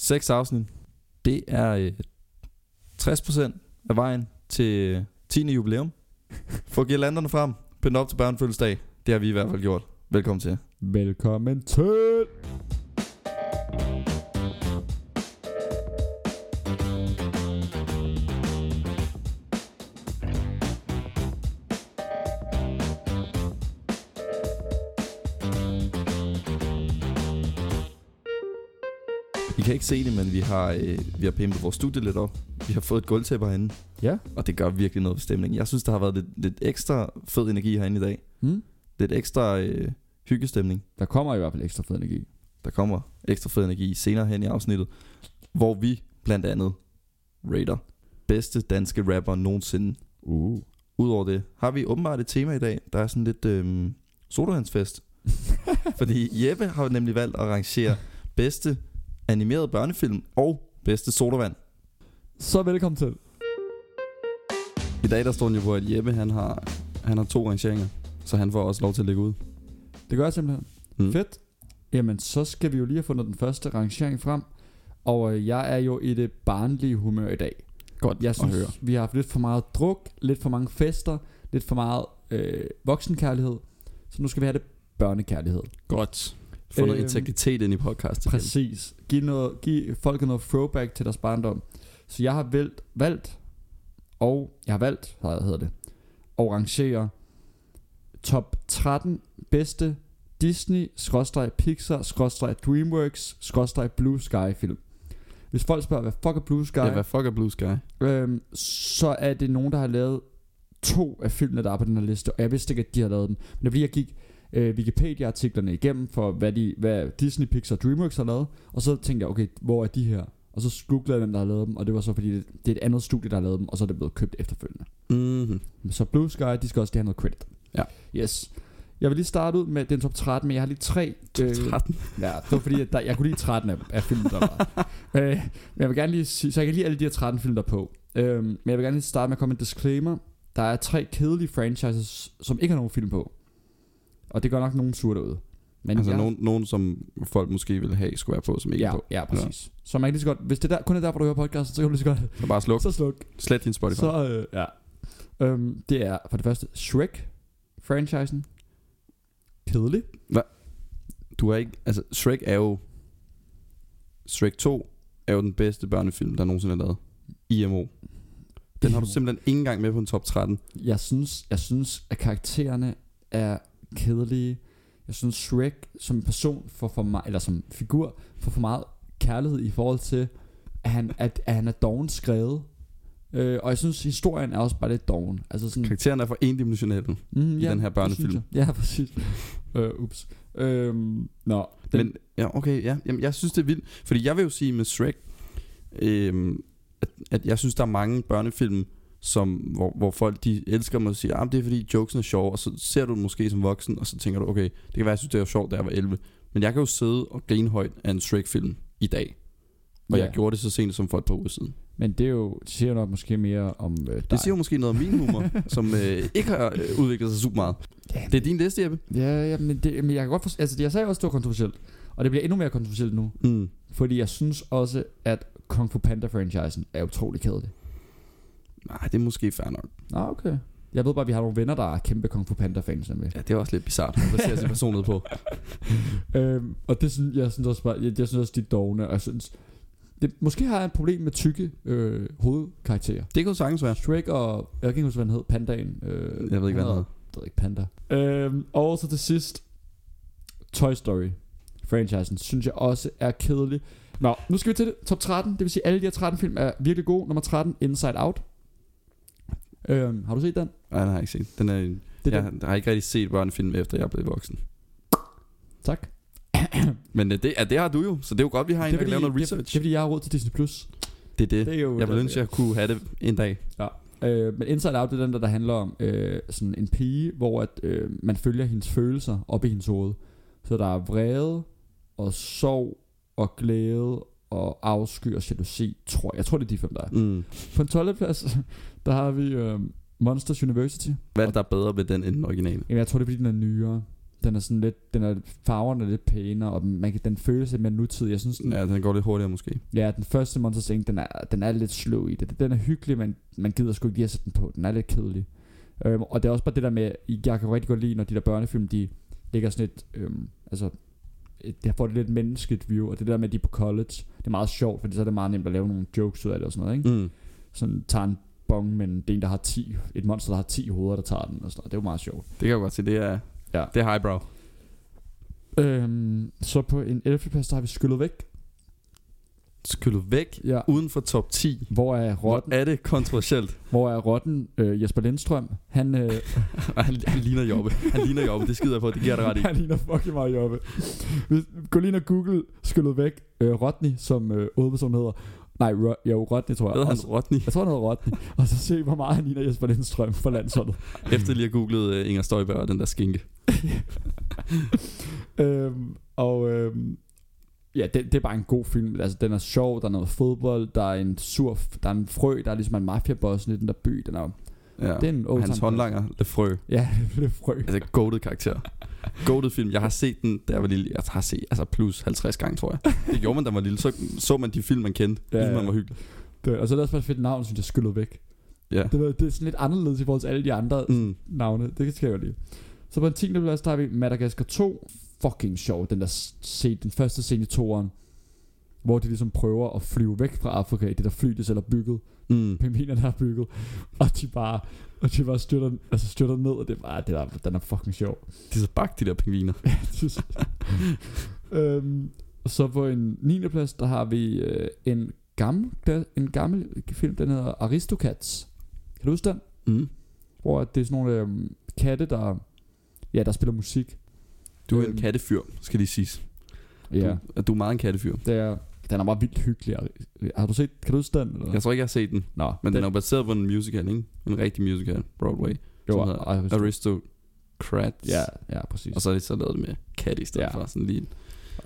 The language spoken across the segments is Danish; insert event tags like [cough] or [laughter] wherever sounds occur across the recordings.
Seks afsnit. Det er øh, 60% af vejen til 10. jubilæum. [laughs] Få girlanderne frem. Pynt op til børnefødselsdag. Det har vi i hvert fald gjort. Velkommen til. Velkommen til. Se det, men vi har, øh, vi har pimpet vores studie lidt op. Vi har fået et gulvtæppe herinde, Ja. og det gør virkelig noget for stemningen. Jeg synes, der har været lidt, lidt ekstra fed energi herinde i dag. Hmm? Lidt ekstra øh, hyggestemning. Der kommer i hvert fald ekstra fed energi. Der kommer ekstra fed energi senere hen i afsnittet, hvor vi blandt andet rater bedste danske rapper nogensinde. Uh. Udover det har vi åbenbart et tema i dag, der er sådan lidt øhm, sodavandsfest. [laughs] Fordi Jeppe har nemlig valgt at arrangere bedste animerede børnefilm og bedste sodavand. Så velkommen til. I dag der står den jo på, at Jeppe han har, han har to rangeringer, så han får også lov til at lægge ud. Det gør jeg simpelthen. Mm. Fedt. Jamen, så skal vi jo lige have fundet den første rangering frem. Og øh, jeg er jo i det barnlige humør i dag. Godt Jeg at synes, høre. vi har haft lidt for meget druk, lidt for mange fester, lidt for meget øh, voksenkærlighed. Så nu skal vi have det børnekærlighed. Godt. Få noget Øhm, integritet ind i podcast. Præcis. Giv, noget, giv folket noget throwback til deres barndom. Så jeg har valgt, valgt og jeg har valgt, hvad hedder det, at rangere top 13 bedste Disney, skråstreg Pixar, skråstreg Dreamworks, skråstreg Blue Sky film. Hvis folk spørger, hvad fuck er Blue Sky, Ja, hvad fuck er Blue Sky? øhm, så er det nogen, der har lavet to af filmene, der er på den her liste, og jeg vidste ikke, at de har lavet dem. Men det er fordi, jeg gik øh, Wikipedia-artiklerne igennem for, hvad, de, hvad Disney, Pixar og Dreamworks har lavet, og så tænkte jeg, okay, hvor er de her? Og så googlede jeg, hvem der har lavet dem, og det var så fordi, det, det er et andet studie, der har lavet dem, og så er det blevet købt efterfølgende. Mm-hmm. Så Blue Sky, de skal også lige have noget credit. Ja. Yes. Jeg vil lige starte ud med den top 13, men jeg har lige tre... øh, 13. [laughs] Ja, det var fordi, at der, jeg kunne lide 13 af, af film, der var. [laughs] øh, men jeg vil gerne lige sige, så jeg kan lide alle de her 13 film, der er på. Øh, men jeg vil gerne lige starte med at komme med en disclaimer. Der er tre kedelige franchises, som ikke har nogen film på. Og det gør nok nogen sur derude. Men Altså jeg, nogen, nogen, som folk måske vil have skulle være på, som ikke ja, er på. ja, præcis. Ja. Så man kan lige så godt, hvis det der, kun er derfor, du hører podcasten, så kan du lige så godt, Så bare sluk. så sluk. Slet din Spotify. Så, øh, ja. Øhm, det er for det første Shrek-franchisen. Kedelig. Du har ikke... Altså, Shrek er jo... Shrek 2 er jo den bedste børnefilm, der nogensinde er lavet. IMO. Den har du [laughs] simpelthen ikke engang med på en top 13. Jeg synes, jeg synes, at karaktererne er kedelige. Jeg synes, Shrek som person får for meget, eller som figur får for meget kærlighed i forhold til, at han, at, at han er doven skrevet. Øh, og jeg synes, historien er også bare lidt doven. Altså sådan, Karakteren er for endimensionelle. mm, i den her børnefilm. Ja, [laughs] præcis. øh, ups. Øhm, nå, den, Men ja, okay, ja. Jamen, jeg synes, det er vildt. Fordi jeg vil jo sige med Shrek, øhm, at, at jeg synes, der er mange børnefilm, som, hvor, hvor folk de elsker mig og siger, at det er fordi jokesen er sjov, og så ser du den måske som voksen, og så tænker du, okay, det kan være, jeg synes, det var sjovt, da jeg var 11. Men jeg kan jo sidde og grine højt af en Shrek-film i dag. Og Ja. jeg gjorde det så sent som for et par uger siden. men det er jo, det siger jo nok måske mere om øh, dig. Det siger jo måske noget om min humor, [laughs] som øh, ikke har øh, udviklet sig super meget. Ja, Det er din liste, Jeppe. Ja, ja men, det, men jeg kan godt forstå, altså jeg sagde også, det var kontroversielt. Og det bliver endnu mere kontroversielt nu. Mm. Fordi jeg synes også, at Kung Fu Panda-franchisen er utrolig kedelig. Nej, det er måske fair nok. Nå, okay. Jeg ved bare, at vi har nogle venner, der er kæmpe Kung Fu Panda-fans med. Ja, det er også lidt bizart. Hvad ser jeg personligt på? [laughs] øhm, og det synes jeg synes også bare, jeg, jeg synes også, de er dogne, og jeg synes, det, måske har jeg et problem med tykke øh, hovedkarakterer. Det kan jo sagtens være. Shrek og, jeg kan ikke huske, hvad han hed, Pandaen. Øh, Jeg ved ikke, hvad han hedder. Det ved ikke, Panda. Øhm, og så til sidst, Toy Story franchisen, synes jeg også er kedelig. Nå, nu skal vi til det. Top 13, det vil sige, alle de her 13 film er virkelig gode. Nummer 13, Inside Out. Øhm, har du set den? Nej, den har jeg ikke set. Den er, Det jeg, den. jeg har ikke rigtig set børnefilm, efter jeg er blevet voksen. Tak. [clears throat] Men øh, det, ja, det har du jo, så det er jo godt, vi har en, der kan lave noget det, research. det er fordi, jeg har råd til Disney+. Plus. Det er det. Det er jo Jeg vil den- ønske, at jeg kunne have det en dag. Øh, men Inside Out det er den der, der handler om øh, sådan en pige, hvor at, øh, man følger hendes følelser op i hendes hoved. Så der er vrede og sorg og glæde og afsky og jalousi, tror jeg. Jeg tror, det er de fem, der er. Mm. På en 12. plads, [laughs] der har vi øh, Monsters University. Hvad er der er bedre ved den end den originale? Jamen, jeg tror, det er, fordi den er nyere. Den er sådan lidt, den er farverne er lidt pænere, og man kan, den føles lidt mere nutidig. Jeg synes, den, Ja, den går lidt hurtigere måske. ja, den første Monsters Inc., den er, den er lidt slow i det. Den er hyggelig, men man gider sgu ikke lige at sætte den på. Den er lidt kedelig. Øhm, og det er også bare det der med, jeg kan rigtig godt lide, når de der børnefilm, de ligger sådan et, øhm, altså, det får det lidt menneskeligt view, og det der med, at de er på college, det er meget sjovt, fordi så er det meget nemt at lave nogle jokes ud af det og sådan noget, ikke? Mm. Sådan tager en bong, men det er en, der har 10, et monster, der har 10 hoveder, der tager den og sådan noget. Det er jo meget sjovt. Det kan jeg godt se. Det er, Ja. det er highbrow. Øhm, så på en 11. plads, der har vi skyllet væk. Skyllet væk Ja. uden for top 10. Hvor er rotten, Hvor er det kontroversielt. hvor er rotten øh, Jesper Lindstrøm? Han, øh, [laughs] han, han ligner Jobbe. Han ligner Jobbe. Det skider jeg på. Det giver dig ret i. han ligner fucking meget Jobbe. Hvis, gå lige ind og google skyllet væk. Øh, Rodney, som øh, hovedpersonen hedder. Nej, Ro, jo, Rodney tror jeg. Hedder han så- Rodney? Jeg tror, han hedder Rodney. Og så se, hvor meget han ligner Jesper Lindstrøm for landsholdet. [laughs] Efter lige at googlet uh, Inger Støjberg og den der skinke. [laughs] øhm, og øhm, ja, det, det er bare en god film. Altså, den er sjov, der er noget fodbold, der er en sur, der er en frø, der er ligesom en mafiaboss i den der by. Den er, Ja. det er en Og hans håndlanger, Lefrø. Ja, [laughs] det er frø. Altså, goated karakter. Goated film. Jeg har set den, da jeg var lille. Jeg har set altså plus 50 gange, tror jeg. Det gjorde man, da man var lille. Så så man de film, man kendte. Ja, Ja, ligesom ja. man var hyggelig. Det, og så er det også bare et fedt navn, synes jeg, skyllet væk. Ja. Det, var- det er sådan lidt anderledes i forhold til alle de andre mm. Navne. Det skal jeg jo lige. Så på en 10. plads, der har vi Madagaskar 2. Fucking sjov, den der scene, den første scene i toeren. Hvor de ligesom prøver at flyve væk fra Afrika i det der fly, de selv har bygget. Mm. Pingvinerne har bygget. Og de bare, og de bare styrter, altså styrter ned, og det er bare, det der, den er fucking sjov. De er så bagt, de der pingviner. [laughs] øhm, og så på en 9. plads, der har vi øh, en gammel, en gammel film, den hedder Aristocats. Kan du huske den? Mm. Hvor det er sådan nogle øhm, katte, der, ja, der spiller musik. Du er en Øhm, kattefyr, skal lige siges. Ja, Du, du er meget en kattefyr. det er, den er bare vildt hyggelig. Har du set, kan du huske den? Eller? Jeg tror ikke, jeg har set den. Nå, Men den er jo baseret på en musical, ikke? En rigtig musical. Broadway. jo, Aristocrats. Ja, ja, præcis. Og så er de så lavet det med kat i stedet Ja. for. Sådan lige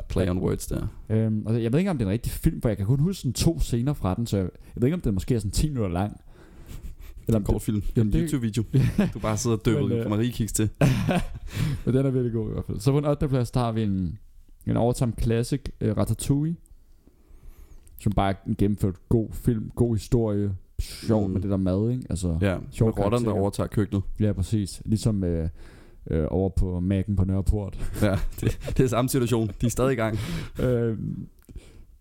play on words der. Øhm, og jeg ved ikke, om det er en rigtig film, for jeg kan kun huske sådan to scener fra den, så jeg, jeg ved ikke, om den måske er sådan 10 minutter lang. Eller En kort film. En Jamen, det- YouTube-video. [laughs] Du bare sidder og døber øh, øh, Marie kiks til. [laughs] Men den er virkelig god i hvert fald. Så på en 8. plads, der har vi en, en all-time classic, uh, Ratatouille. Som bare er en gennemført god film, god historie, sjov Mm. med det der mad, ikke? Altså, Ja, sjov med rotterne, der overtager køkkenet. ja, præcis. Ligesom øh, øh, over på Mac'en på Nørreport. Ja, det, det er samme situation. De er stadig i gang. [laughs] øhm,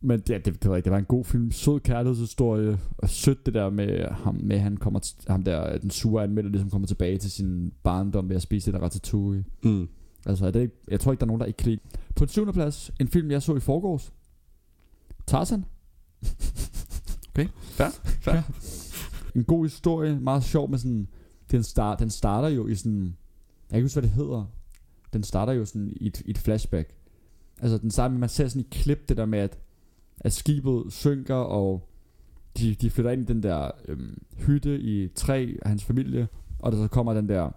men ja, det, det, var, det var en god film, sød kærlighedshistorie, og sødt det der med ham, med han kommer t- ham der, den sure anmelder, ligesom kommer tilbage til sin barndom ved at spise det der ratatouille. Mm. Altså, er det ikke, jeg tror ikke, der er nogen, der ikke kan lide. På en syvende plads, en film, jeg så i forgårs. Tarzan. [laughs] Fair, fair. Ja. En god historie, meget sjov med sådan, den, start, den starter jo i sådan, jeg kan ikke huske, hvad det hedder. Den starter jo sådan i et, i et flashback. Altså, den starter med, man ser sådan i klip det der med, at, at skibet synker, og de, de flytter ind i den der øhm, hytte i træ af hans familie, og der så kommer den der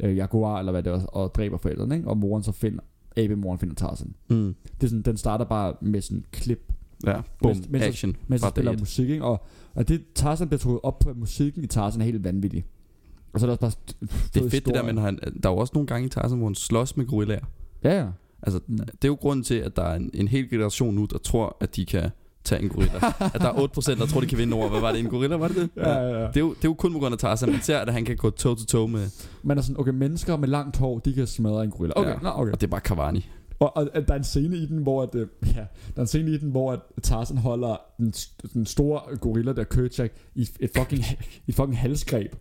øh, jaguar, eller hvad det er, og dræber forældrene, ikke? og moren så finder, abemoren finder Tarzan. Mm. Det er sådan, den starter bare med sådan en klip, Ja, boom, Mens- mens- action. mens han spiller musik, ikke? Og, og det Tarzan bliver trukket op på, at musikken i Tarzan er helt vanvittig. Og så er der også bare Det er fedt det der, men han, der er jo også nogle gange i Tarzan, hvor han slås med gorillaer. Ja, ja. Altså, det er jo grunden til, at der er en, en hel generation nu, der tror, at de kan tage en gorilla. at der er 8%, der tror, de kan vinde over. Hvad var det? En gorilla, var det det? ja, ja, ja. Det er, jo, det er jo kun på grund af Tarzan. Man ser, at han kan gå toe to toe med... Man er sådan, okay, mennesker med langt hår, de kan smadre en gorilla. Okay, Ja. nå, okay. Og det er bare Cavani. Og, og, der er en scene i den, hvor at, øh, [laughs] ja, der er en scene i den, hvor at Tarzan holder den, den store gorilla der Kerchak i et fucking, i et fucking halsgreb.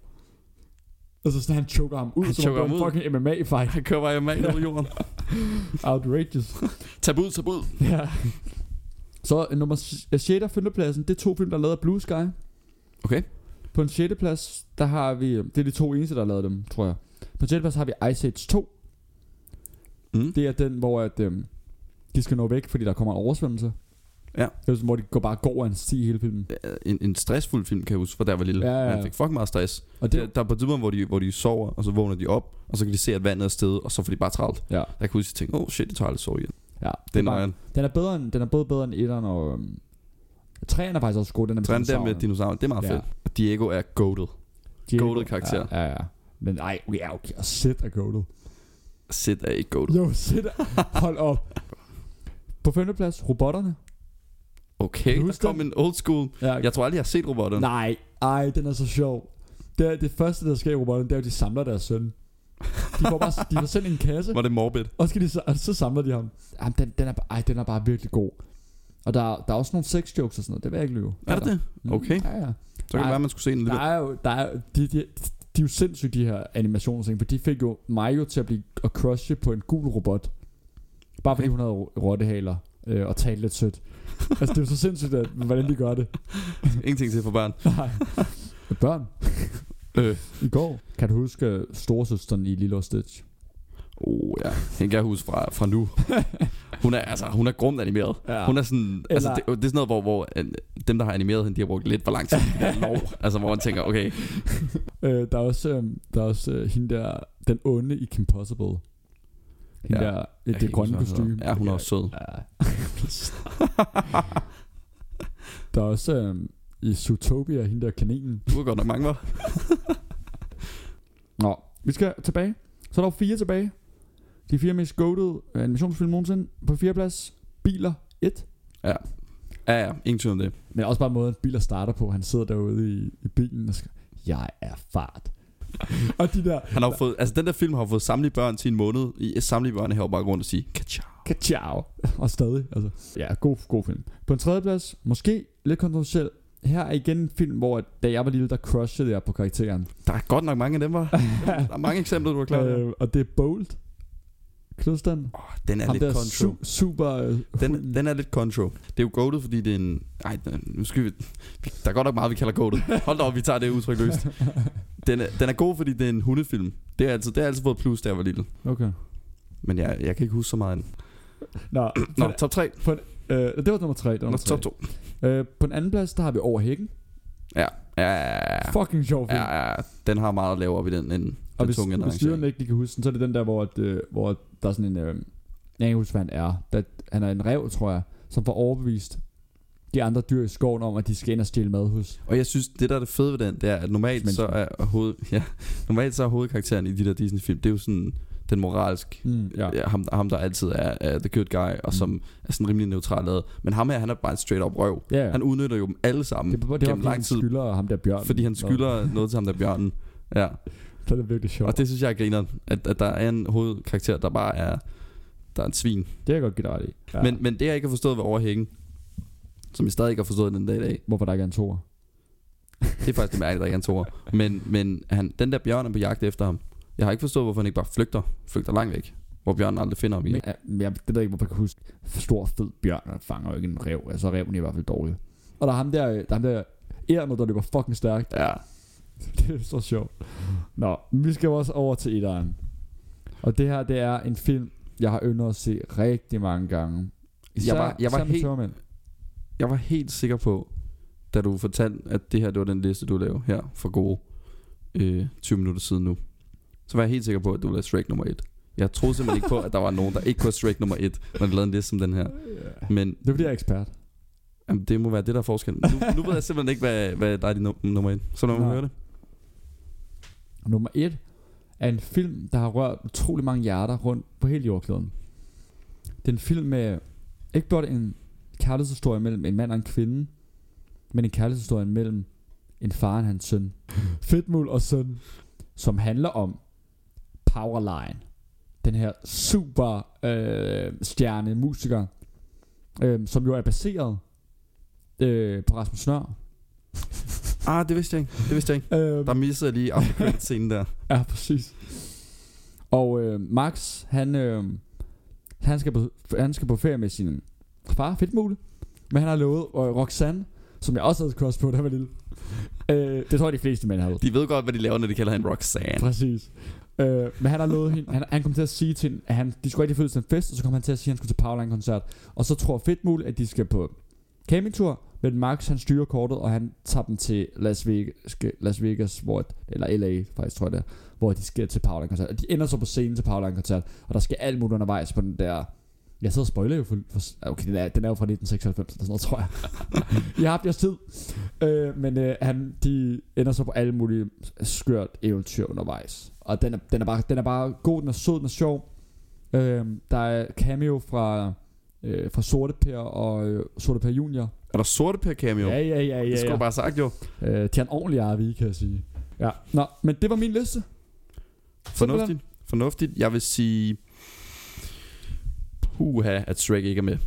Altså sådan, han choker ham ud, Han som om det en fucking MMA-fight. Han kører bare med over jorden. [laughs] Outrageous. [laughs] Tab ud, tab ud. ja. Så øh, nummer 6. og 5. pladsen, det er to film, der er lavet af Blue Sky. Okay. På en 6. plads, der har vi, det er de to eneste, der har lavet dem, tror jeg. På en 6. plads har vi Ice Age 2. Mm. Det er den, hvor at, øhm, de skal nå væk, fordi der kommer en oversvømmelse. Ja. Det er sådan, hvor de går bare går over en sti hele filmen. En, en stressfuld film, kan jeg huske, for der var lille. Ja, ja, ja. Han fik fucking meget stress. Og Det, det, der er på et tidspunkt, hvor de, hvor de sover, og så vågner de op, og så kan de se, at vandet er stedet, og så får de bare travlt. ja, Der kan jeg huske, at tænkte, åh oh, shit, det tager aldrig sove igen. ja. Det er bare, den er bedre end, den er både bedre end etteren og... Øhm, træerne er faktisk også god, den er med er den der med dinosaurer, det er meget Ja. fedt. Og Diego er goated. Diego- goated karakter. Ja, ja, ja. Men ej, ja, okay, og Sid er goated. Sid er ikke god. Jo, sæt [laughs] Hold op. På femteplads, robotterne. Okay, der kom den? en old school. Ja, Jeg tror aldrig, jeg har set robotterne. Nej, ej, den er så sjov. Det, er, det første, der sker i robotterne, det er, at de samler deres søn. De får bare de får sendt en kasse, Var det morbid? og, skal de, så, og så samler de ham. Jamen, den, den, er, ej, den er bare virkelig god. Og der, der er også nogle sex jokes og sådan noget, det vil jeg ikke lyve. Er det der. det? Mm, Okay. Ja, ja. Så kan det være, man skulle se den Der lidt. er jo, der er, de, de, de, de er jo sindssygt, de her animationsting, for de fik jo mig jo til at blive at crushe på en gul robot. Bare fordi Okay. hun havde rottehaler øh, og talte lidt sødt. altså, det er jo så sindssygt, at, hvordan de gør det. [laughs] Ingenting til for børn. [laughs] Nej. Børn. Øh. I går. Kan du huske øh, storesøsteren i Lilo Stitch? Oh ja, den kan jeg huske fra, fra nu. [laughs] Hun er, altså, hun er grumt animeret. Ja. Hun er sådan, altså, Eller- det, det er sådan noget, hvor, hvor øh, dem, der har animeret hende, de har brugt lidt for lang tid. Lov. altså, hvor man tænker, okay, Øh, der er også, øh, der er også øh, hende der, den onde i Kim Possible. Ja. der, kan det ikke grønne kostume. Ja, hun er også sød. Ja. [laughs] der er også øh, i Zootopia, hende der kaninen. Du er godt nok mange, var. Nå, vi skal tilbage. Så er der fire tilbage. De fire mest goated animationsfilm nogensinde. På fire plads, Biler 1. Ja, ja, ingen tvivl om det. Men også bare måden, Biler starter på. Han sidder derude i, i bilen og skal, jeg er fart. Og de der, Han har fået, altså den der film har fået samtlige børn til en måned i samtlige børn her bare rundt og sige, Kacha. Ciao. Og stadig. Altså. Ja, god, god film. På en tredje plads, måske lidt kontroversiel. Her er igen en film, hvor da jeg var lille, der crushede jeg på karakteren. Der er godt nok mange af dem, var. [laughs] Der er mange eksempler, du har klaret. Øh, og det er Bold. Knudsten. oh, den er Ham lidt der control. su- super... Øh, Den, den er lidt control. Det er jo goated, fordi det er en... Ej, nu skal vi... Der er godt nok meget, vi kalder goated. Hold da op, vi tager det udtryk løst. [laughs] Den er, den er god, fordi det er en hundefilm. Det er altid, det er altid fået plus, da jeg var lille. Okay. Men jeg, jeg kan ikke huske så meget. af den. Nå, Nå, på, top 3. øh, det var nummer tre. Det var Nå, nummer top tre. 2. Øh, på den anden plads, der har vi Over Hækken. Ja, ja, ja, ja. Fucking sjov film. Ja, ja, den har meget at lave op i den, den, og hvis, tunge hvis lytterne ikke lige kan huske den, så er det den der, hvor, at, øh, hvor der er sådan en... Øh, jeg kan huske, hvad han er. Der, han er en rev, tror jeg, som får overbevist de andre dyr i skoven om, at de skal ind og stjæle mad hos. Og jeg synes, det der er det fede ved den, det er, at normalt så er, hoved, [laughs] ja, normalt så er hovedkarakteren i de der Disney-film, det er jo sådan den moralsk Mm, ja. ja. ham, ham, der altid er, er the good guy, og som Mm. er sådan rimelig neutral lavet. Men ham her, han er bare en straight up røv. ja. Han udnytter jo dem alle sammen det, det, det var, gennem han lang tid, skylder ham der bjørn. fordi han skylder noget til ham der bjørnen. Ja, [laughs] Så er virkelig sjovt. og det synes jeg er griner, at, at der er en hovedkarakter, der bare er, der er en svin. det kan jeg godt give i. Ja. Men, men det jeg ikke har forstået ved overhængen, som jeg stadig ikke har forstået den dag i dag, Hvorfor der ikke er en toer? det er faktisk det mærkeligt, der ikke er en toer. Men, men han, den der bjørn er på jagt efter ham. Jeg har ikke forstået, hvorfor han ikke bare flygter, flygter langt væk, hvor bjørnen aldrig finder ham igen. men jeg, det ved jeg ikke, hvorfor jeg kan huske. Stor fed bjørn, fanger jo ikke en rev. Altså reven er i hvert fald dårlig. Og der er ham der, der, er ham der Erno, der løber fucking stærkt. Ja, [laughs] det er så sjovt. Nå, vi skal også over til etteren. Og det her, det er en film, jeg har yndet at se rigtig mange gange. Især, var- jeg var især med helt- tørmænd. jeg var helt sikker på, da du fortalte, at det her det var den liste, du lavede her for gode øh, 20 minutter siden nu. Så var jeg helt sikker på, at du lavede Shrek nummer 1. Jeg troede simpelthen ikke på, at der var nogen, der ikke kunne Shrek nummer 1, når de lavede en liste som den her. Men Det er fordi, jeg er ekspert. jamen, det må være det, der er forskellen. Nu, nu ved jeg simpelthen ikke, hvad, hvad der er din num- nummer 1. Så lad mig Nej. høre det. Nummer et er en film, der har rørt utrolig mange hjerter rundt på hele jordkloden. Det er en film med ikke blot en kærlighedshistorie mellem en mand og en kvinde, men en kærlighedshistorie mellem en far og hans søn. [laughs] Fedtmul og søn. Som handler om Powerline. Den her super øh, stjerne musiker, øh, som jo er baseret øh, på Rasmus Nør. [laughs] Ah, det vidste jeg ikke. Det vidste jeg ikke. Øh, Der missede jeg lige after [laughs] scenen der. Ja, præcis. Og øh, Max, han, øh, han, skal på, han skal på ferie med sin far, Fedtmule. Men han har lovet og Roxanne, som jeg også havde cross på, jeg var lille. Øh, det tror jeg, de fleste mænd havde. De ved godt, hvad de laver, når de kalder hende Roxanne. Præcis. Øh, men han har lovet hende, han, han kom til at sige til hende, at han, de skulle rigtig følge til en fest, og så kom han til at sige, at han skulle til Powerline-koncert. Og så tror Fedtmule, at de skal på campingtur, men Max han styrer kortet, og han tager dem til Las Vegas, Las Vegas hvor, eller LA faktisk tror jeg det er, hvor de skal til Powerline-koncert. Og de ender så på scenen til Powerline-koncert, og der skal alt muligt undervejs på den der... Jeg sidder og spoiler jo for... for okay, den er, den er jo fra 1996 eller sådan noget, tror jeg. [laughs] I har haft jeres tid. Øh, men øh, han, de ender så på alle mulige skørt eventyr undervejs. Og den er, den er, bare, den er bare god, den er sød, den er sjov. Øh, der er cameo fra, øh, fra Sorte Per og øh, Sorte Per Junior. Er der sorte per cameo? Ja, ja, ja, Det ja. skulle ja. bare sagt jo. Øh, til en ordentlig RV, kan jeg sige. Ja. Nå, men det var min liste. Fornuftigt. Fornuftigt. Jeg vil sige... Puha, at Shrek ikke er med.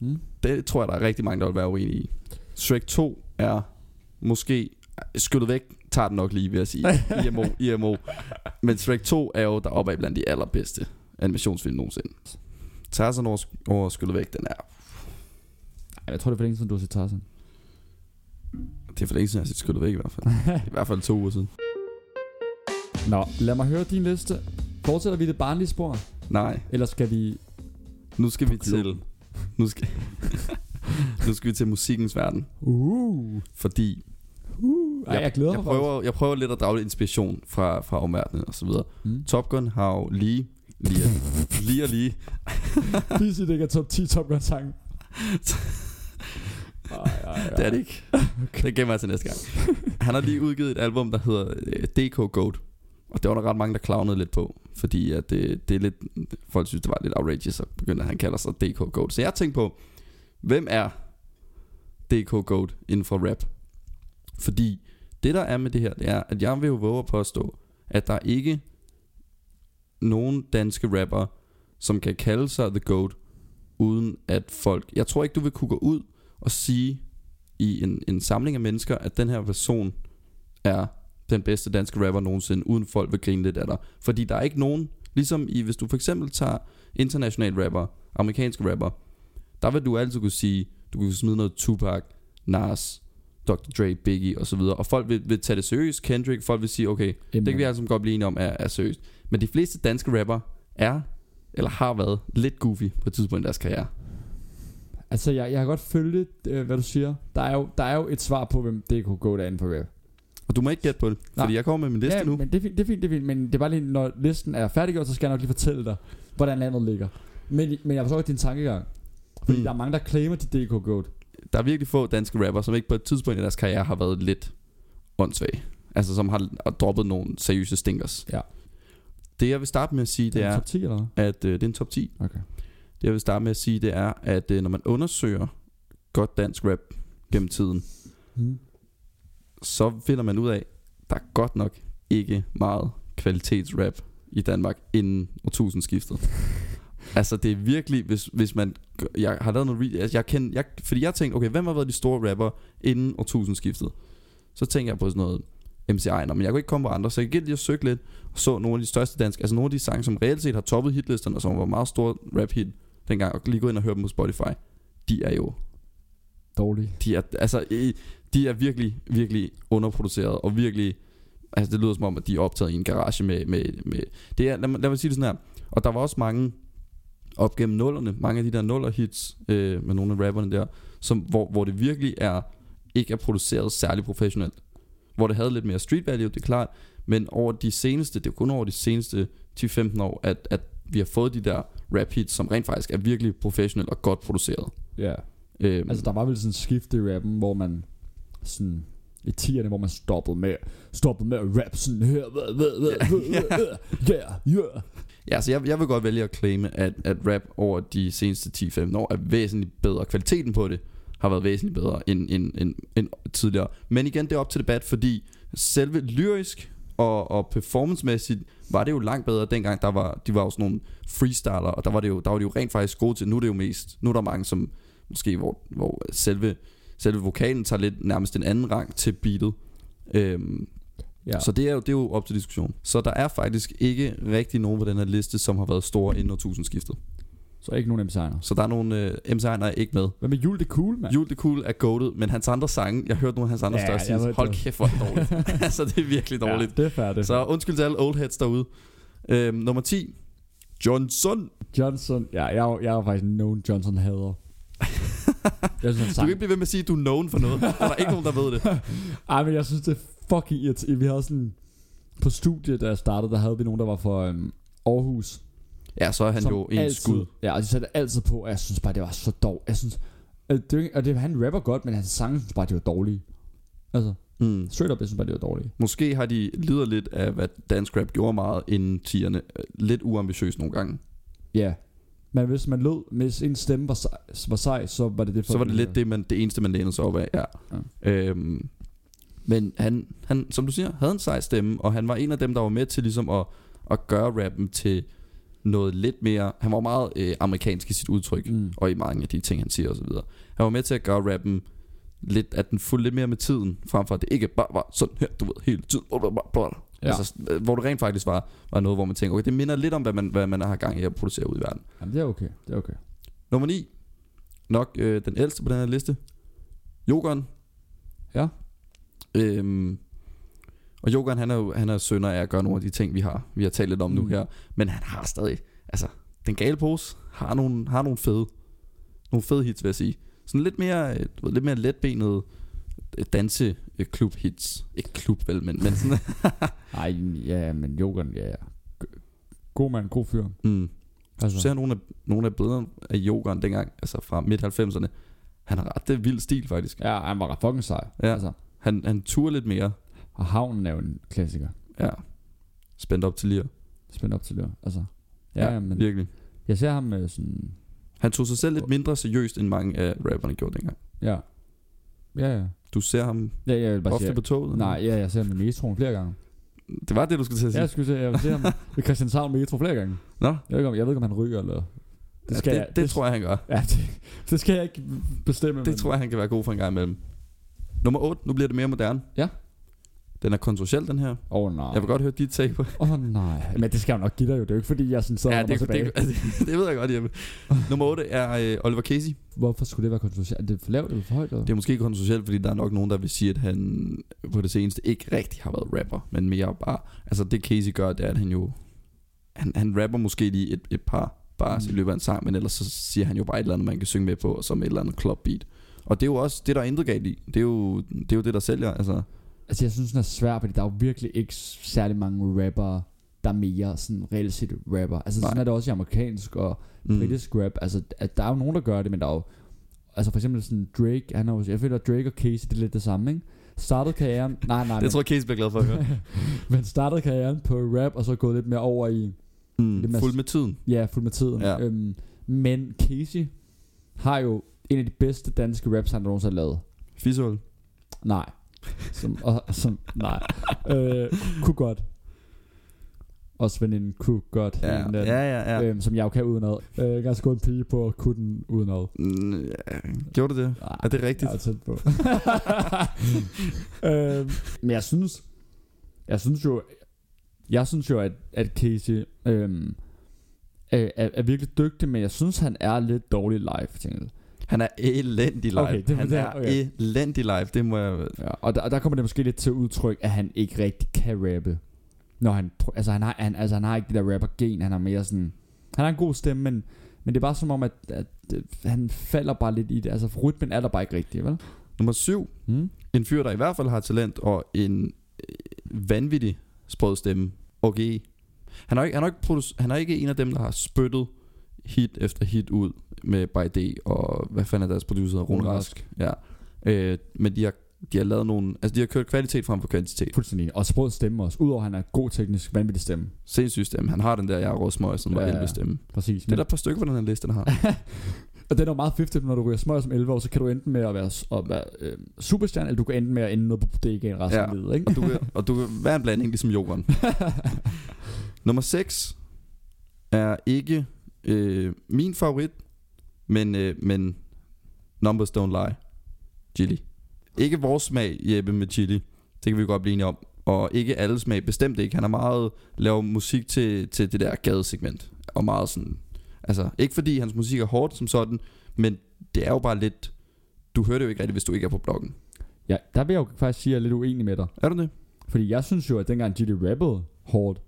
Mm. Det tror jeg, der er rigtig mange, der vil være uenige i. Shrek 2 er måske skyllet væk, tager den nok lige, vil jeg sige. [laughs] IMO, IMO. Men Shrek 2 er jo deroppe af blandt de allerbedste animationsfilm nogensinde. Tarzan over, over skyllet væk, den er... Jeg tror, det er for længe siden, du har set Tarzan. Det er for længe siden, jeg har set skyllet væk i hvert fald. [laughs] I hvert fald to uger siden. Nå, lad mig høre din liste. Fortsætter vi det barnlige spor? Nej, Eller skal vi... nu skal vi til... Nu skal, [laughs] nu skal vi til musikkens verden. Uh, Fordi uh. Ej, jeg glæder jeg mig prøver, jeg prøver lidt at drage inspiration fra, fra omverdenen og så videre. faktisk. Mm. Top Gun har jo lige, lige, lige og lige, [laughs] Please sig, det ikke er top 10 Top Gun sang. [laughs] det er det ikke. Det gemmer jeg til næste gang. Han har lige udgivet et album, der hedder øh, DK Goat. Og det var der ret mange, der clownede lidt på. Fordi at det, det er lidt, folk synes, det var lidt outrageous, at begynde, at han kalder sig DK Goat. Så jeg tænkte på, hvem er DK Goat inden for rap? Fordi det der er med det her, det er, at jeg vil jo våge at påstå, at der er ikke nogen danske rapper, som kan kalde sig The Goat, uden at folk... Jeg tror ikke, du vil kunne gå ud og sige i en, en samling af mennesker, at den her person er den bedste danske rapper nogensinde, uden folk vil grine lidt af dig. Fordi der er ikke nogen, ligesom i, hvis du for eksempel tager international rapper, amerikanske rapper, der vil du altid kunne sige, du kan smide noget Tupac, Nas, Dr. Dre, Biggie og så videre, og folk vil, vil tage det seriøst, Kendrick, folk vil sige, okay, det kan vi altså godt blive enige om er, er seriøst. Men de fleste danske rapper er, eller har været, lidt goofy på et tidspunkt i deres karriere. Altså, jeg, jeg kan godt følge, øh, hvad du siger. Der er, jo, der er jo et svar på, hvem det kunne gå derinde på rap. Og du må ikke gætte på det, Nej. fordi jeg kommer med min liste ja, nu. men det er, fint, det er fint, det er fint. Men det er bare lige, når listen er færdiggjort, så skal jeg nok lige fortælle dig, hvordan landet ligger. Men, men jeg forstår ikke din tankegang. Fordi Mm. der er mange, der claimer til DK Goat. Der er virkelig få danske rapper, som ikke på et tidspunkt i deres karriere har været lidt åndssvage. Altså som har har droppet nogle seriøse stinkers. Ja. Det jeg vil starte med at sige, det en er, Top 10 eller at øh, det er en top 10. Okay. Det jeg vil starte med at sige, det er, at øh, når man undersøger godt dansk rap gennem tiden, Mm. så finder man ud af, der er godt nok ikke meget kvalitetsrap i Danmark inden årtusindskiftet. [laughs] altså det er virkelig, hvis, hvis man... Jeg har lavet noget... Altså, jeg kender, jeg, fordi jeg tænkte, okay, hvem har været de store rapper inden årtusindskiftet? Så tænker jeg på sådan noget MC Ejner, men jeg kunne ikke komme på andre, så jeg gik lige og søgte lidt, og så nogle af de største danske, altså nogle af de sange, som reelt set har toppet hitlisterne, og som var meget store rap hit dengang, og lige gå ind og høre dem på Spotify, de er jo Dårlig. de er, altså, de er virkelig, virkelig underproduceret, og virkelig, altså det lyder som om, at de er optaget i en garage med, med, med det er, lad, mig, lad mig sige det sådan her, og der var også mange, op gennem nullerne, mange af de der nuller hits, øh, med nogle af rapperne der, som, hvor, hvor det virkelig er, ikke er produceret særlig professionelt. Hvor det havde lidt mere street value, det er klart, men over de seneste, det er kun over de seneste 10-15 år, at, at vi har fået de der rap hits, som rent faktisk er virkelig professionelt og godt produceret. Ja. Øhm, Altså, der var vel sådan en skift i rappen, hvor man sådan i 10'erne, hvor man stoppede med, stoppede med at rap sådan her, yeah, yeah. [laughs] Ja, så jeg, jeg vil godt vælge at claime, at, at rap over de seneste 10-15 år er væsentligt bedre. Kvaliteten på det har været væsentligt bedre end, end, end, end tidligere. Men igen, det er op til debat, fordi selve lyrisk og, og performancemæssigt var det jo langt bedre dengang. Der var, de var jo sådan nogle freestyler, og der var, det jo, der var det jo rent faktisk gode til. Nu er det jo mest, nu er der mange, som måske, hvor, hvor selve, selve vokalen tager lidt nærmest en anden rang til beatet. Øhm, Ja. så det er, jo, det er jo op til diskussion. Så der er faktisk ikke rigtig nogen på den her liste, som har været store inden årtusindskiftet. Så ikke nogen MC'er. Så der er nogle uh, MC'er, er ikke med. Hvad med Jul, det cool, mand? Jul det cool er goated, men hans andre sange, jeg har hørt nogle af hans andre Ja, største ved Hold det. kæft, hvor er det dårligt. [laughs] [laughs] altså, det er virkelig dårligt. Ja, det er færdigt. Så undskyld til alle old heads derude. Øhm, nummer 10. Johnson. Johnson, ja, jeg, er- jeg er faktisk nogen Johnson hader. [laughs] jeg synes, han Du kan ikke blive ved med at sige, at du er known for noget. Der er ikke nogen, der ved det. Ej, men jeg synes, det er fucking irriterende. Vi havde sådan... På studiet, da jeg startede, der havde vi nogen, der var fra øhm, Aarhus. Ja, så er han som jo en altid, skud. Ja, og de satte altid på, og jeg synes bare, det var så dårligt. Jeg synes... øh, Det, ikke- og det, han rapper godt, men hans sange synes bare, det var dårlige. Altså, Mm. straight up, jeg synes bare, det var dårlige. Måske har de lider lidt af, hvad dansk rap gjorde meget inden tierne. Lidt uambitiøst nogle gange. Ja. Men hvis man lød, hvis en stemme var sej, var, sej så var det det Så var det lidt det, man, det eneste, man lænede sig op af, ja. Ja. Øhm, men han, han, som du siger, havde en sej stemme, og han var en af dem, der var med til ligesom at, at gøre rappen til noget lidt mere... Han var meget øh, amerikansk i sit udtryk, mm. Og i mange af de ting, han siger osv. Han var med til at gøre rappen lidt, at den fulgte lidt mere med tiden, frem for at det ikke bare var sådan her, du ved, hele tiden. Ja. Ja. Altså, øh, hvor det rent faktisk var, var noget, hvor man tænker, okay, det minder lidt om, hvad man, hvad man har gang i at producere ud i verden. Jamen, det er okay. Det er okay. Nummer 9. Nok øh, den ældste på den her liste. Jokeren. Ja. Øhm, og Jokeren, han er jo han er sønder af at gøre nogle af de ting, vi har, vi har talt lidt om mm. nu her. Men han har stadig, altså, den gale pose har nogle, har nogle fede, nogle fede hits, vil jeg sige. Sådan lidt mere, øh, du ved, lidt mere letbenet øh, danse øh, klub hits. Ikke klub vel, men, men sådan. [laughs] Ej, ja, men Jokeren, ja, ja. God mand, god fyr. mm. Du Altså, ser nogle af, nogle af billederne af Jokeren dengang, altså fra midt-90'erne. Han har ret det vild stil, faktisk. ja, han var ret fucking sej. Ja. Altså, Han, han turer lidt mere. Og havnen er jo en klassiker. Ja. Spændt op til lige. Spændt op til det. Altså, ja, ja, men virkelig. jeg ser ham med sådan, Han tog sig selv lidt mindre seriøst, end mange af rapperne gjorde dengang. ja. Ja, ja. Du ser ham Ja, jeg vil bare ofte sige, på toget? nej, ja, jeg ser ham med metroen flere gange. Det var det, du skulle til at Ja, sige. jeg skulle se, jeg vil se ham ved Christianshavn Metro flere gange. Nå, Jeg ved ikke, om, jeg ved ikke, om han ryger, eller... det, ja, det, jeg, det, det tror jeg, han gør. Ja, det, det skal jeg ikke bestemme. Det tror jeg, han kan være god for en gang imellem. Nummer 8, nu bliver det mere moderne. Ja. Den er kontroversiel, den her. Åh, oh, nej. Jeg vil godt høre dit take på Åh, oh, nej. Men det skal jeg nok give dig jo. Det er jo ikke, fordi jeg sådan sidder Ja, det, det, det, det, [laughs] det ved jeg godt, Jeppe. Nummer 8 er øh, Oliver Casey. Hvorfor skulle det være kontroversielt? Er det for lavt eller for højt? Eller? Det er måske kontroversielt, fordi der er nok nogen, der vil sige, at han på det seneste ikke rigtig har været rapper, men mere bare... Altså det Casey gør, det er, at han jo... Han, han rapper måske lige et, et par bars mm. i løbet af en sang, men ellers så siger han jo bare et eller andet, man kan synge med på, med et eller andet club beat. Og det er jo også det, der er intet galt i. Det er jo det, er jo det der sælger. Altså, Altså, jeg synes, den er svær, fordi der er jo virkelig ikke særlig mange rappere, der er mere sådan reelt set rapper. Altså, Nej. sådan er det også i amerikansk og mm. britisk rap. Altså, at der er jo nogen, der gør det, men der er jo... Altså, for eksempel sådan Drake, han er jo, jeg føler, at Drake og Casey, det er lidt det samme, ikke? Startede karrieren... [laughs] Nej, nej, Det men, tror jeg, Casey bliver glad for at høre. [laughs] men startede karrieren på rap, og så gået lidt mere over i... mm. Fuld med tiden. Ja, fuld med tiden. Ja. Øhm, men Casey har jo en af de bedste danske raps, han nogensinde har lavet. Fisehul. Nej. Som, og, som, nej. øh, kunne godt. Også veninden kunne godt. Ja, hende ja, ja. ja. Øhm, som jeg jo kan udenad. Øh, ganske god en pige på at kunne den udenad. Mm, ja. Gjorde du det? Nej, Er det rigtigt? Jeg er tæt på. [laughs] øhm, men jeg synes, jeg synes jo, jeg synes jo, at, at Casey øhm, er, er, er virkelig dygtig, men jeg synes, han er lidt dårlig live, tænker jeg. Han er elendig live. Okay, det han det, er okay. elendig live. Det må jeg... Ja, og der, og der kommer det måske lidt til udtryk, at han ikke rigtig kan rappe. Når han, altså han har, han, altså han har ikke det der rapper gen, han har mere sådan, han har en god stemme, men, men det er bare som om, at, at, at han falder bare lidt i det. Altså rytmen er der bare ikke rigtig, vel? Nummer syv. Mm. En fyr, der i hvert fald har talent og en øh, vanvittig sprød stemme. Okay. Han er, ikke, han, er ikke han er ikke en af dem, der har spyttet hit efter hit ud med By D og hvad fanden er deres producer? Rune Rask. Ja. Øh, men de har, de har lavet nogle... Altså de har kørt kvalitet frem for kvantitet. Fuldstændig. Og sprød stemme også. Udover at han er god teknisk, vanvittig stemme. Sindssygt stemme. Han har den der, jeg er rådsmøg, som var Ja, ja. 11 stemme. Præcis. Det er der et par stykker på den her liste, der har. [laughs] og det er jo meget 50, når du ryger smøger som 11 år, så kan du enten med at være, at være øh, superstjerne, eller du kan ende med at ende noget på bodegaen resten Ja. af livet, ikke? Og du, kan, og du kan være en blanding, ligesom jorden. [laughs] Nummer 6 er ikke øh, min favorit, men, øh, men Numbers Don't Lie. Chili. Ikke vores smag, Jeppe, med chili. Det kan vi godt blive enige om. Og ikke alle smag, bestemt ikke. Han er meget laver musik til, til det der gadesegment. Og meget sådan... Altså, ikke fordi hans musik er hårdt som sådan, men det er jo bare lidt... Du hører det jo ikke rigtigt, hvis du ikke er på bloggen. ja, der vil jeg jo faktisk sige, at jeg er lidt uenig med dig. Er du det? Fordi jeg synes jo, at dengang Gilly rappede hårdt,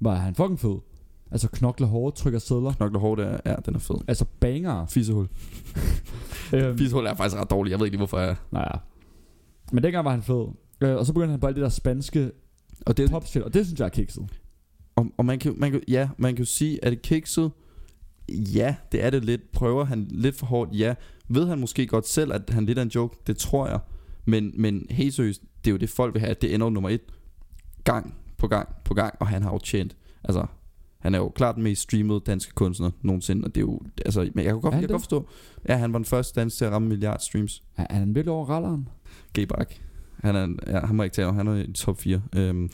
var han fucking fed. Altså knokler hårdt, trykker sædler. Knokler hårdt er, ja, den er fed. Altså banger. Fisehul. [laughs] øhm, Fisehul er faktisk ret dårlig. Jeg ved ikke lige, hvorfor jeg... nej, Men dengang var han fed. Øh, og så begyndte han på alt det der spanske Og det, pop shit, og det synes jeg er kikset. Og, og man kan, man kan, ja, man kan jo sige, at det kikset, ja, det er det lidt. Prøver han lidt for hårdt, ja. Ved han måske godt selv, at han lidt er en joke? Det tror jeg. Men, men helt seriøst, det er jo det folk vil have. Det ender nummer et. Gang på gang på gang. Og han har jo tjent, altså, Han er jo klart den mest streamede danske kunstner nogensinde, og det er jo, altså, men jeg kan godt, jeg kan godt forstå, ja, han var den første dansk til at ramme milliard streams. Er, er han virkelig over ralleren? G-Bak. Han er, ja, han må ikke tale om, han er i top 4. Øhm,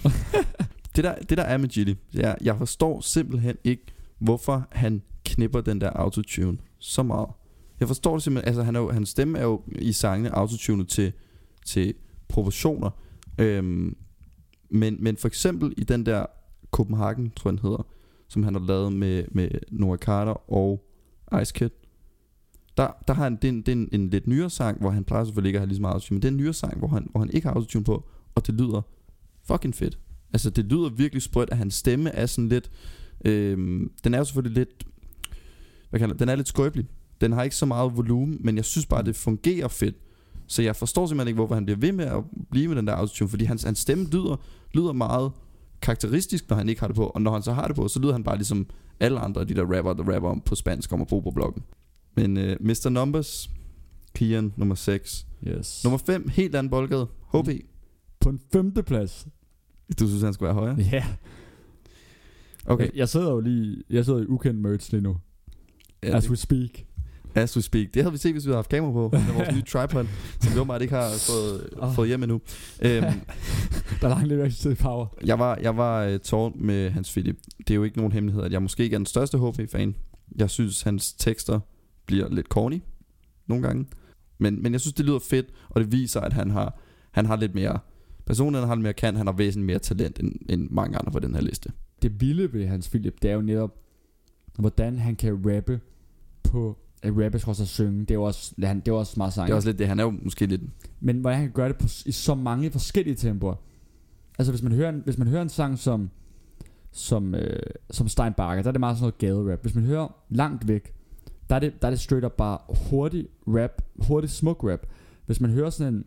[laughs] det, der, det der er med Gilly, jeg, jeg forstår simpelthen ikke, hvorfor han knipper den der autotune så meget. Jeg forstår det simpelthen, altså han er jo, hans stemme er jo i sangene autotunet til, til proportioner. Øhm, men, men for eksempel i den der Copenhagen, tror jeg den hedder, som han har lavet med, med Noah Carter og Ice Kid. Der, der har han, det er, en, det er en, en lidt nyere sang, hvor han plejer selvfølgelig ikke at have lige så meget autotune, men det er en nyere sang, hvor han, hvor han ikke har autotune på, og det lyder fucking fedt. Altså det lyder virkelig sprødt, at hans stemme er sådan lidt, øh, den er jo selvfølgelig lidt, hvad kalder den er lidt skrøbelig. Den har ikke så meget volumen, men jeg synes bare, det fungerer fedt. Så jeg forstår simpelthen ikke, hvorfor han bliver ved med at blive med den der autotune, fordi hans, hans stemme lyder, lyder meget karakteristisk, når han ikke har det på, og når han så har det på, så lyder han bare ligesom alle andre af de der rapper, der rapper om på spansk om at bo på bloggen. Men uh, Mr. Numbers, Kian nummer 6. Yes. Nummer 5, helt anden boldgade, HB. På en femte plads. Du synes, han skulle være højere? Ja. Okay. Jeg, jeg sidder jo lige, jeg sidder i ukendt merch lige nu. Ja, As we speak. As we speak. Det havde vi set, hvis vi havde haft kamera på. Det er vores [laughs] nye tripod, som vi åbenbart ikke har fået, Åh. fået hjem endnu. Øhm, [laughs] [laughs] Der er lidt til power. jeg var, jeg var uh, med Hans Philip. Det er jo ikke nogen hemmelighed, at jeg måske ikke er den største HB-fan. Jeg synes, hans tekster bliver lidt corny nogle gange. Men, men jeg synes, det lyder fedt, og det viser, at han har, han har lidt mere... Personen har lidt mere kan, han har væsentligt mere talent end, end mange andre på den her liste. Det vilde ved Hans Philip, det er jo netop, hvordan han kan rappe på at rappe skal også synge. Det er jo også, han, det er også meget sang. Det er også lidt det, han er jo måske lidt... Men hvordan han kan gøre det på, i så mange forskellige tempoer. Altså hvis man hører en, hvis man hører en sang som som, øh, som Steinbacher, der er det meget sådan noget gaderap. Hvis man hører langt væk, der er det, der er det straight up bare hurtig rap, hurtig smuk rap. Hvis man hører sådan en,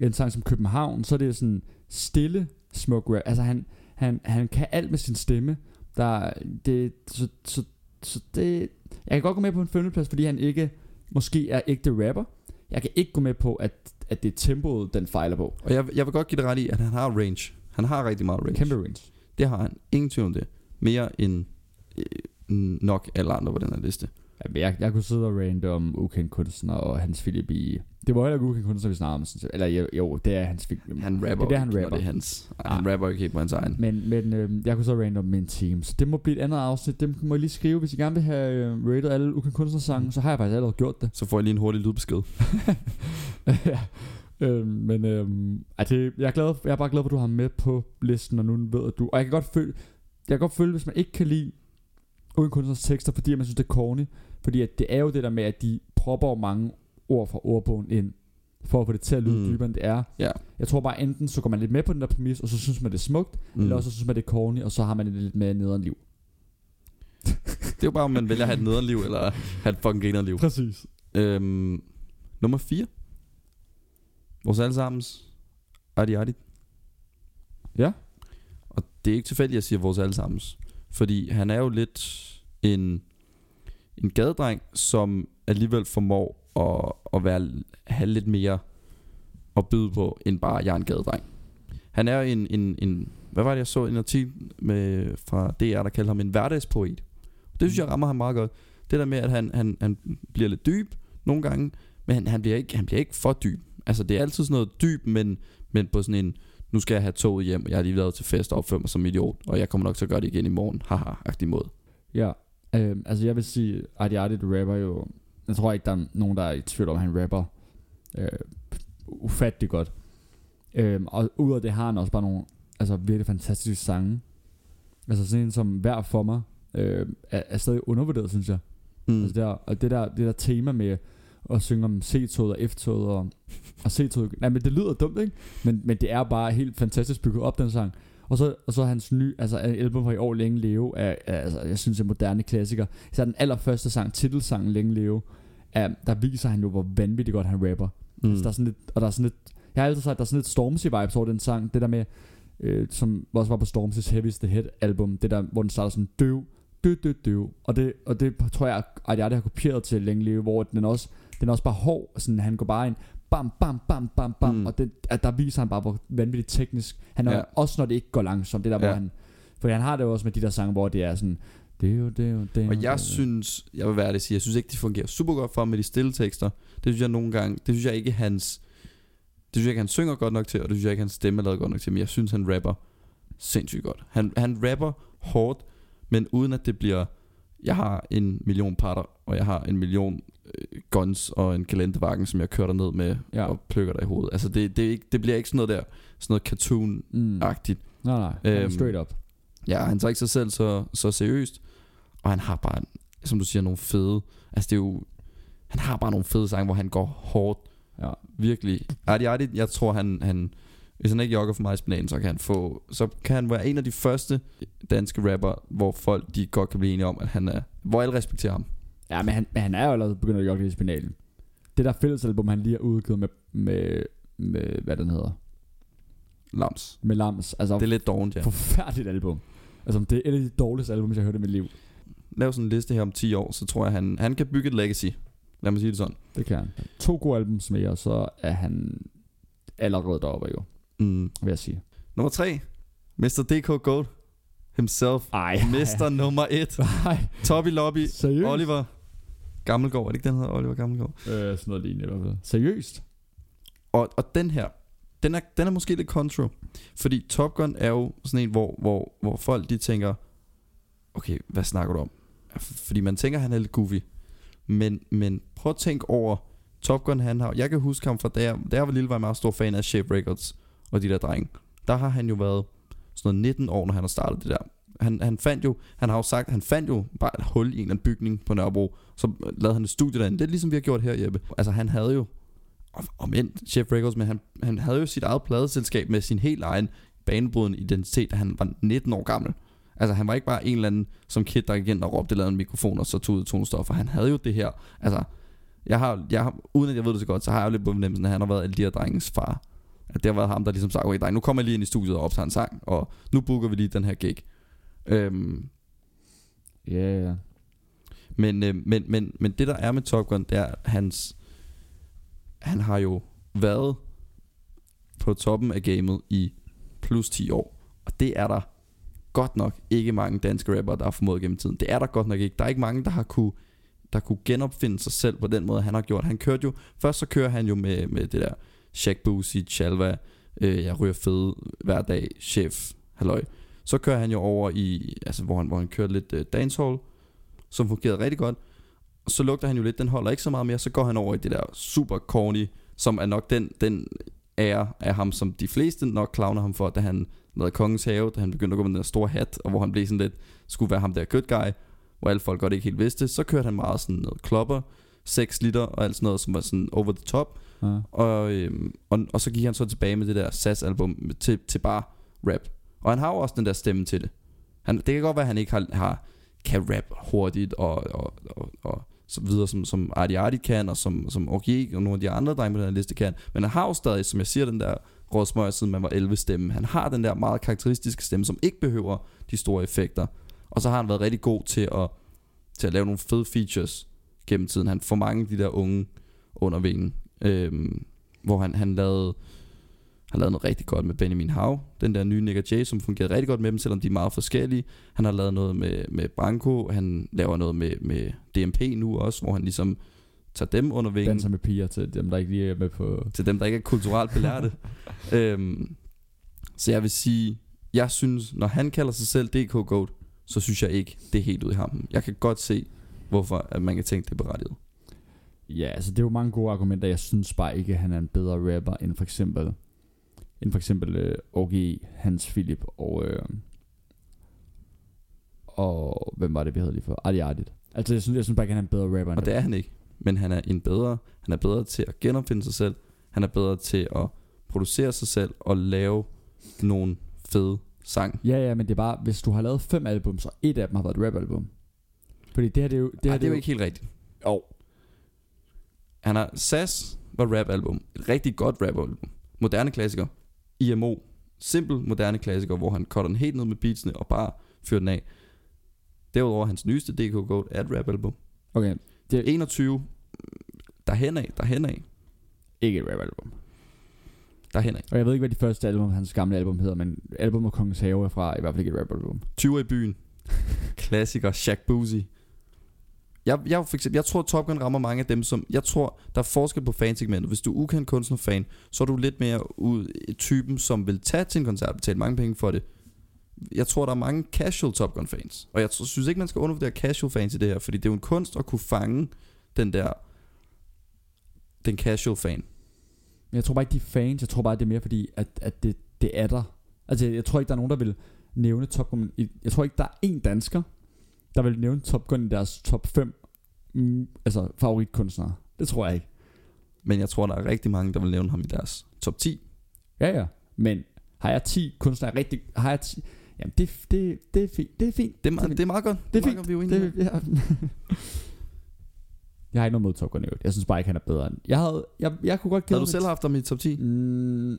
en sang som København, så er det sådan stille smuk rap. Altså han, han, han kan alt med sin stemme. Der, det, så, så, så det, jeg kan godt gå med på en femteplads, fordi han ikke måske er ægte rapper. Jeg kan ikke gå med på, at, at det er tempoet, den fejler på. Og jeg, jeg vil godt give det ret i, at han har range. Han har rigtig meget range. Kæmpe range. Det har han. Ingen tvivl om det. Mere end øh, nok alle andre på den her liste. Jamen, jeg, jeg kunne sidde og rante om ukendt kunstner og Hans Philip i... Det var heller ikke ukendt kunstner, vi snakkede om. sådan. Eller jo, jo, det er Hans Philip. Han rapper Det er det, han ikke, når rapper. Det er hans. Ah. Han rapper ikke helt på hans egen. Men, men øh, jeg kunne så rante om min team. Så det må blive et andet afsnit. Det må I lige skrive, hvis I gerne vil have øh, rated alle ukendt kunstnersange. Så har jeg faktisk allerede gjort det. Så får jeg lige en hurtig lydbesked. [laughs] ja. [laughs] Øhm, men øhm, det, jeg, er glad, jeg er bare glad for, at du har med på listen, og nu ved at du... Og jeg kan godt føle, jeg kan godt føle, hvis man ikke kan lide uden kunstners tekster, fordi man synes, det er corny. Fordi at det er jo det der med, at de propper mange ord fra ordbogen ind, for at få det til at lyde Mm. dybere, end det er. Ja. Jeg tror bare, enten så går man lidt med på den der præmis, og så synes man, det er smukt, mm. eller også så synes man, det er corny, og så har man det lidt mere nederen liv. [laughs] Det er jo bare, om man vælger at have et nederliv, eller have et fucking grineren Præcis. Øhm, nummer 4. Vores allesammens Adi Adi. Ja. Og det er ikke tilfældigt, at jeg siger vores allesammens. Fordi han er jo lidt en, en gadedreng, som alligevel formår at, at være, have lidt mere at byde på, end bare jeg er en gadedreng. Han er en, en, en hvad var det jeg så en artikel med, fra DR, der kaldte ham en hverdagspoet. Det synes jeg rammer ham meget godt. Det der med, at han, han, han bliver lidt dyb nogle gange, men han, han, bliver ikke, han bliver ikke for dyb. Altså det er altid sådan noget dyb, men, men på sådan en, nu skal jeg have toget hjem, og jeg har lige været til fest og opført mig som idiot, og jeg kommer nok til at gøre det igen i morgen, haha-agtig måde. Ja, øhm, altså jeg vil sige, Adi, du rapper jo, jeg tror ikke, der er nogen, der er i tvivl om, at han rapper øh, ufattelig godt. Øhm, og ud af det har han også bare nogle altså virkelig fantastiske sange. Altså sådan en som Hver for mig, øh, er, er stadig undervurderet, synes jeg. Mm. Altså der, og det der, det der tema med at synge om C-toget og F-toget og, og C-toget. Nej, men det lyder dumt, ikke? Men, men det er bare helt fantastisk bygget op, den sang. Og så, og så hans nye, altså album fra i år, Længe Leve, er, er altså, jeg synes, er moderne klassiker. Så den allerførste sang, titelsangen Længe Leve, er, der viser han jo, hvor vanvittigt godt han rapper. Mm. Altså, der er sådan lidt, og der er sådan lidt, jeg har altid sagt, der er sådan lidt Stormzy vibes over den sang. Det der med, øh, som også var på Stormzy's Heavy's The Head album, det der, hvor den starter sådan døv, døv, døv, døv. Og det, og det tror jeg, at jeg har kopieret til Længe Leve, hvor den også, den er også bare hård, sådan han går bare ind, bam, bam, bam, bam, bam, Mm. og det, at der viser han bare, hvor vanvittigt teknisk han er, Ja. også når det ikke går langsomt, det der, hvor Ja. han For han har det jo også med de der sange, hvor det er sådan... Det er jo, det er jo, det er Og jeg det synes, jeg vil være det sige, jeg synes ikke, det fungerer super godt for ham med de stille tekster. Det synes jeg nogle gange, det synes jeg ikke hans, det synes jeg ikke, han synger godt nok til, og det synes jeg ikke, hans stemme er lavet godt nok til, men jeg synes, han rapper sindssygt godt. Han, han rapper hårdt, men uden at det bliver, jeg har en million parter, og jeg har en million øh, guns og en kalendervagen, som jeg kører ned med Ja. og plukker dig i hovedet. Altså det, det, ikke, det bliver ikke sådan noget der, sådan noget cartoon-agtigt. Mm. Nej, nej. Øhm, straight up. Ja, han tager ikke sig selv så, så seriøst. Og han har bare, som du siger, nogle fede... Altså det er jo... Han har bare nogle fede sange, hvor han går hårdt. Ja. Virkelig. Adi Adi, jeg tror han, han... Hvis han ikke jogger for mig i spinaten, så kan han få... Så kan han være en af de første danske rapper, hvor folk de godt kan blive enige om, at han er... Hvor alle respekterer ham. Ja, men han, men han er jo allerede begyndt at jogge i spinalen. Det der fællesalbum, han lige har udgivet med, med, med hvad den hedder, Lams. med Lams. Altså, Det er lidt dårligt, ja. forfærdeligt album. Altså, det er et af de dårligste album, jeg har hørt i mit liv. Lav sådan en liste her om 10 år, så tror jeg, han, han kan bygge et legacy. Lad mig sige det sådan. Det kan han. To gode albums mere, så er han allerede deroppe, jo, Mm. vil jeg sige. Nummer 3. Mr. DK Gold himself. Ej. Mester nummer 1. [laughs] Nej. Toppy Lobby. Seriøst? Oliver Gammelgaard, er det ikke den hedder? Oliver Gammelgaard. Øh, sådan noget lignende i hvert fald. Seriøst? Og, og den her, den er, den er måske lidt contra. Fordi Top Gun er jo sådan en, hvor, hvor, hvor folk de tænker, okay, hvad snakker du om? Fordi man tænker, han er lidt goofy. Men, men prøv at tænke over, Top Gun han har, jeg kan huske ham fra da jeg, da jeg var lille, var jeg meget stor fan af Shape Records og de der drenge. Der har han jo været sådan noget 19 år, når han har startet det der. Han, han fandt jo, han har jo sagt, han fandt jo bare et hul i en eller anden bygning på Nørrebro, så lavede han et studie derinde. Det er ligesom vi har gjort her, Jeppe. Altså han havde jo, om, end Chef Records, men han, han havde jo sit eget pladeselskab med sin helt egen banebrydende identitet, da han var 19 år gammel. Altså han var ikke bare en eller anden som kid, der gik ind og råbte, lavede en mikrofon og så tog ud af tog. Han havde jo det her, altså jeg har, jeg har, uden at jeg ved det så godt, så har jeg jo lidt på fornemmelsen, at han har været alle de her drengens far. At det har været ham, der ligesom sagt, okay dreng, nu kommer jeg lige ind i studiet og optager en sang, og nu booker vi lige den her gig. Øhm, Ja, yeah, ja. men, øh, men, men, men det der er med Top Gun, det er hans han har jo været på toppen af gamet i plus 10 år. Og det er der godt nok ikke mange danske rapper, der har formået gennem tiden. Det er der godt nok ikke. Der er ikke mange, der har kunne, der kunne genopfinde sig selv på den måde, han har gjort. Han kørte jo, først så kører han jo med, med det der Shaq Boosie, Chalva, øh, jeg ryger fed hver dag, chef, halløj. Så kører han jo over i, altså hvor han, hvor han kører lidt øh, dancehall, som fungerede rigtig godt. Så lugter han jo lidt, den holder ikke så meget mere, så går han over i det der super corny, som er nok den, den ære af ham, som de fleste nok klavner ham for, da han lavede Kongens Have, da han begyndte at gå med den der store hat, og hvor han blev sådan lidt, skulle være ham der good guy, hvor alle folk godt ikke helt vidste. Så kørte han meget sådan noget klopper, 6 liter og alt sådan noget, som var sådan over the top. ja. Og, øhm, og, og så gik han så tilbage med det der SAS-album til, til bare rap. Og han har jo også den der stemme til det. Han, det kan godt være, at han ikke har, har kan rap hurtigt og, og, og, og så videre, som, som Artie Artie kan, og som, som OG og nogle af de andre drenge på den her liste kan. Men han har jo stadig, som jeg siger, den der rådsmøger, siden man var 11 stemme. Han har den der meget karakteristiske stemme, som ikke behøver de store effekter. Og så har han været rigtig god til at, til at lave nogle fede features gennem tiden. Han får mange af de der unge under vingen. Øhm, hvor han, han lavede han lavede noget rigtig godt med Benjamin Hav, den der nye Nick J, som fungerede rigtig godt med dem, selvom de er meget forskellige. Han har lavet noget med, med Branko, han laver noget med, med DMP nu også, hvor han ligesom tager dem under vingen Danser med piger til dem, der ikke lige er med på... til dem, der ikke er kulturelt belærte. [laughs] øhm, så jeg vil sige, jeg synes, når han kalder sig selv DK Goat, så synes jeg ikke, det er helt ud i ham. Jeg kan godt se, hvorfor at man kan tænke, det er berettiget. Ja, altså det er jo mange gode argumenter. Jeg synes bare ikke, at han er en bedre rapper end for eksempel end for eksempel øh, OG, Hans Philip og øh, og hvem var det vi havde lige for? Adi Adit. Altså jeg synes, jeg synes bare ikke, han er en bedre rapper end Og det er han ikke. Men han er en bedre, han er bedre til at genopfinde sig selv. Han er bedre til at producere sig selv og lave nogle fede sang. Ja, ja, men det er bare, hvis du har lavet fem album, så et af dem har været et rap-album. Fordi det her, det er jo... Det, her, Ej, det er jo ikke helt rigtigt. Jo. Han har SAS var rap album. Et rigtig godt rap album. Moderne klassiker. IMO. Simpel moderne klassiker, hvor han cutter den helt ned med beatsene og bare fyrer den af. Derudover hans nyeste DK Goat er et rap album. Okay, Det er 21. Der hen af, der hen af. ikke et rap-album. Der er Henrik. Og jeg ved ikke, hvad de første album, hans gamle album hedder, men album af Kongens Have er fra i hvert fald ikke et rap-album. 20 i byen. Klassiker. Shaq Boozy. Jeg, jeg, for eksempel, jeg tror, Top Gun rammer mange af dem, som... Jeg tror, der er forskel på fansegmentet. Hvis du er ukendt kunstnerfan, så er du lidt mere ud typen, som vil tage til en koncert og betale mange penge for det. Jeg tror, der er mange casual Top Gun fans. Og jeg tror, synes ikke, man skal undervurdere casual fans i det her, fordi det er jo en kunst at kunne fange den der... Den casual fan. Jeg tror bare ikke, de er fans. Jeg tror bare, det er mere fordi, at, at det, det er der. Altså, jeg tror ikke, der er nogen, der vil nævne Top Gun. Jeg tror ikke, der er én dansker, der vil nævne Top Gun i deres top 5 mm, altså, favoritkunstnere. Det tror jeg ikke. Men jeg tror, der er rigtig mange, der vil nævne ham i deres top 10. Ja, ja. Men har jeg 10 kunstnere rigtig... Har jeg 10... Jamen, det, det, det er fint. Det er fint. Det er, me- det er meget godt. Det er meget fint. Godt, vi er Det, ja. [laughs] jeg har ikke noget mod Top Gun i øvrigt. Jeg synes bare ikke, han er bedre end... Jeg, havde, jeg, jeg kunne godt Havde gætte du selv haft ham i top 10? Mm,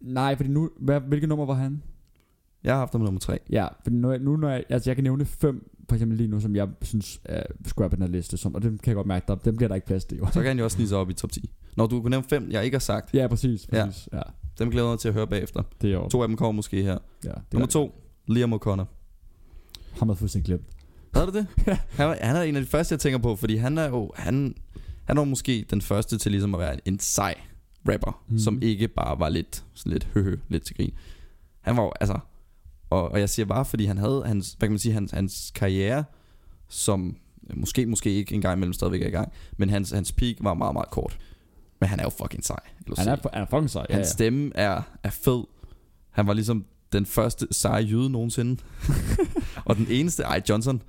nej, fordi nu... Hvad, hvilket nummer var han? Jeg har haft ham nummer 3. Ja, for nu, nu når jeg, altså jeg kan nævne fem, for eksempel lige nu, som jeg synes er skulle være på den her liste, som, og dem kan jeg godt mærke, der, dem bliver der ikke plads til. Jo. Så kan han jo også snige sig op i top 10. Når du kunne nævne fem, jeg ikke har sagt, Ja, præcis. Ja. præcis. Ja. ja dem glæder jeg til at høre bagefter. det er jo. To af dem kommer måske her. Ja, det Nummer to, Liam O'Connor. Ham havde fuldstændig glemt. Havde du det? [laughs] han, er, han er en af de første, jeg tænker på, fordi han er jo, han, han jo måske den første til ligesom at være en sej rapper, mm. som ikke bare var lidt, sådan lidt høhø, lidt til grin. Han var jo, altså, og, og jeg siger bare, fordi han havde hans, hvad kan man sige, hans, hans karriere, som måske, måske ikke engang imellem stadigvæk er i gang, men hans, hans peak var meget, meget kort. Men han er jo fucking sej. Han er, han er fucking sej. Ja, Hans ja. stemme er, er fed. Han var ligesom den første seje jøde nogensinde. [laughs] og den eneste, ej Johnson.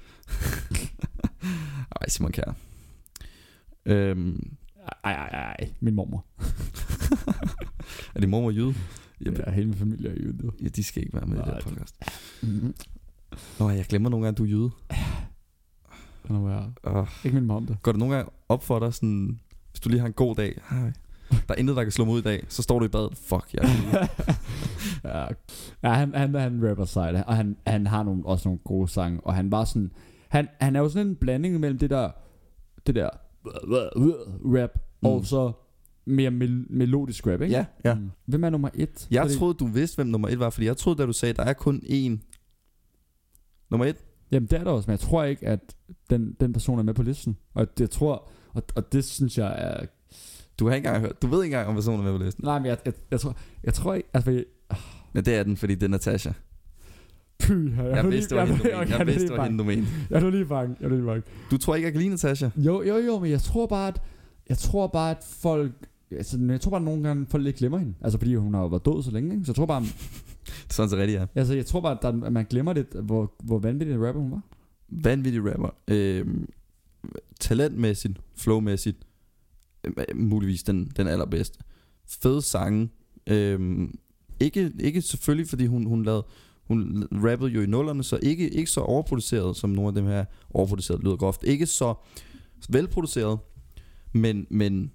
[laughs] ej Simon Kjær. Øhm, Ej, ej, ej. Min mormor. [laughs] er det mor og jøde? Ja, Ja, hele min familie er jo det. ja, de skal ikke være med i Nej, det her det- podcast. Mm-hmm. Nå, jeg glemmer nogle gange, at du er jøde. Kan du være. Uh, Ikke min om det. går det nogle gange op for dig, sådan, hvis du lige har en god dag, Ej, der er intet, der kan slå mig ud i dag, så står du i badet, fuck, jeg jøde. [laughs] ja, ja han, han, han rapper sejt, og han, han har nogle, også nogle gode sange, og han var sådan, han, han er jo sådan en blanding mellem det der, det der rap, mm. og så mere mel- melodisk rap, ikke? ja, ja. Mm. Hvem er nummer et? Jeg Fordi- troede, du vidste, hvem nummer et var, fordi jeg troede, da du sagde, der er kun én. Nummer et? Jamen det er der også, men jeg tror ikke, at den, den person er med på listen. Og det jeg tror, og, og det synes jeg er... Du har ikke engang hørt. Du ved ikke engang, om personen er med på listen. Nej, men jeg, jeg, jeg, tror, jeg tror ikke... Altså, jeg, Men det er den, fordi det er Natasha. py, jeg, Jeg vidste, det var hende, du mente. Jeg vidste, det var hende, du mente. Jeg er nu lige bange. Jeg er nu lige bange. Du tror ikke, jeg kan lide Natasha? Jo, jo, jo, men jeg tror bare, at, jeg tror bare, at folk... Altså, jeg tror bare, at nogle gange folk ikke glemmer hende. Altså, fordi hun har jo været død så længe, ikke? Så jeg tror bare, Det er sådan så rigtigt, ja. altså, jeg tror bare, at, der, at man glemmer lidt, hvor, hvor vanvittig rapper hun var. Vanvittig rapper. Øhm, talentmæssigt, flowmæssigt, øh, muligvis den, den allerbedste. Fed sange. Øhm, ikke, ikke selvfølgelig, fordi hun, hun lavede hun rappede jo i nullerne, så ikke, ikke så overproduceret, som nogle af dem her overproduceret lyder groft. Ikke så velproduceret, men, men,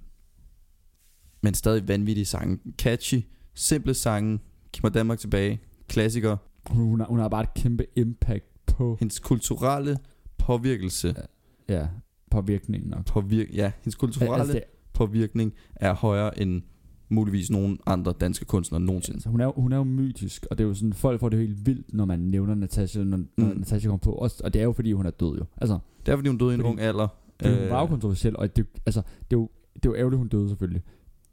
men stadig vanvittige sange. Catchy, simple sange, Giv mig Danmark tilbage, klassiker. Hun, hun, har, hun har bare et kæmpe impact på, Hendes kulturelle påvirkelse, ja, påvirkningen nok. påvir- ja, hendes kulturelle Altså, det, påvirkning er højere end muligvis nogen andre danske kunstnere nogensinde. Altså, hun, er, jo- hun er jo mytisk, og det er jo sådan, folk får det helt vildt, når man nævner Natasha, når, når Mm. Natasha kommer på. Også, og det er jo fordi, hun er død jo. Altså, Det er fordi hun døde i en Fordi- ung alder. det er Øh, jo bare kontroversiel, og det, altså, det, er jo, det er jo ærgerligt, hun døde selvfølgelig.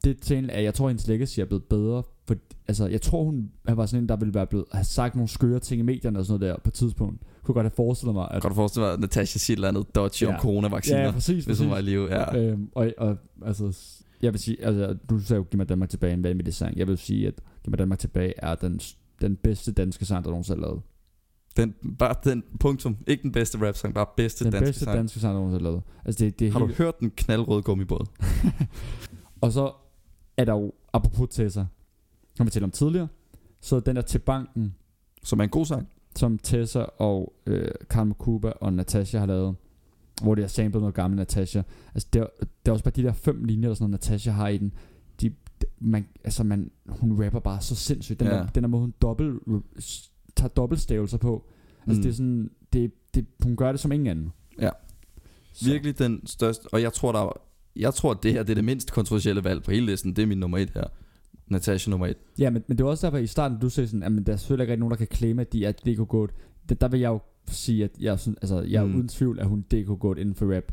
Det til at jeg tror, hendes legacy er blevet bedre. For, altså, jeg tror, hun var sådan en, der ville være blevet, have sagt nogle skøre ting i medierne og sådan noget der på et tidspunkt. Kunne godt have forestillet mig, at... Du forestille dig, at Natasha siger et eller andet dodgy Ja. om coronavacciner, ja, præcis, hvis hun var i live? Ja. Øhm, og, og, altså, jeg vil sige, altså, du sagde jo, Giv mig Danmark tilbage, en vanvittig sang. Jeg vil sige, at Giv mig Danmark tilbage er den, den bedste danske sang, der nogensinde er lavet. Den, bare den punktum. Ikke den bedste rap sang, bare bedste Den danske bedste sang. danske sang, der nogensinde er lavet. Altså, det, det er Har du helt, hørt den knaldrøde gummibåd? [laughs] Og så er der jo, apropos Tessa, som vi talte om tidligere, så den der til banken, Som er en god sang. som Tessa og øh, Karl Makuba og Natasha har lavet, hvor de har samlet noget gammel Natasha. Altså, det er, det er også bare de der fem linjer, der sådan noget, Natasha har i den. De, de- man, altså, man, hun rapper bare så sindssygt. Den, Ja. der, den der måde, hun dobbelt, tager dobbeltstavelser på. Altså, Mm. det er sådan, det, det, hun gør det som ingen anden. Ja. Så. Virkelig den største. Og jeg tror, der er, jeg tror, at det her det er det mindst kontroversielle valg på hele listen. Det er min nummer et her. Natasha nummer et. Ja, men, men det var også derfor i starten, du sagde sådan, at der er selvfølgelig ikke nogen, der kan claime, at de er DK Goat. Der, der vil jeg jo sige, at jeg, sådan, altså, jeg er Mm. uden tvivl, at hun DK Goat inden for rap.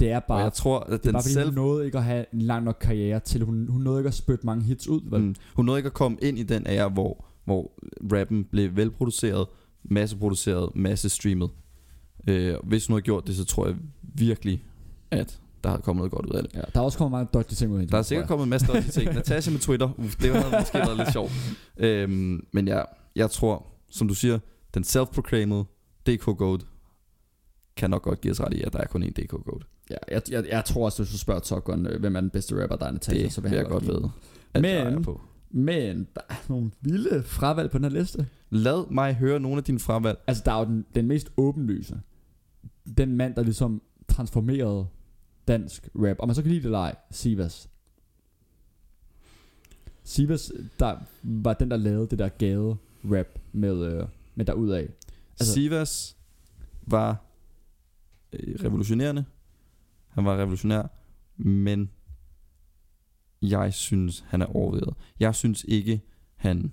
Det er Og bare, jeg tror, at det er den bare fordi, selv... hun nåede ikke at have en lang nok karriere til. Hun, hun nåede ikke at spytte mange hits ud. Vel? Mm. Hun nåede ikke at komme ind i den ære, hvor, hvor rappen blev velproduceret, masseproduceret, masse streamet. Øh, hvis hun havde gjort det, så tror jeg virkelig, at der har kommet noget godt ud af det. Ja, der er også kommet mange dodgy ting ud af hende, Der er sikkert jeg. kommet en masse dårlige ting. Natasha med Twitter, uff, det havde måske været lidt sjovt. Øhm, men ja, jeg tror, som du siger, den self-proclaimed DK Goat kan nok godt give os ret i, at der er kun én DK Goat. Ja, jeg, jeg, jeg tror også, hvis du spørger Tokon, øh, hvem er den bedste rapper, der er Natasha, Det så vil jeg han godt. At Men- jeg på. Men der er nogle vilde fravalg på den her liste. Lad mig høre nogle af dine fravalg. Altså, der er jo den, den mest åbenlyse. Den mand, der ligesom transformerede dansk rap. Og man så kan lide det eller ej, Sivas. Sivas, der var den, der lavede det der gade rap med, øh, med derudad. Altså, Altså- Sivas var øh, revolutionerende. Han var revolutionær, men jeg synes, han er overvurderet. Jeg synes ikke, han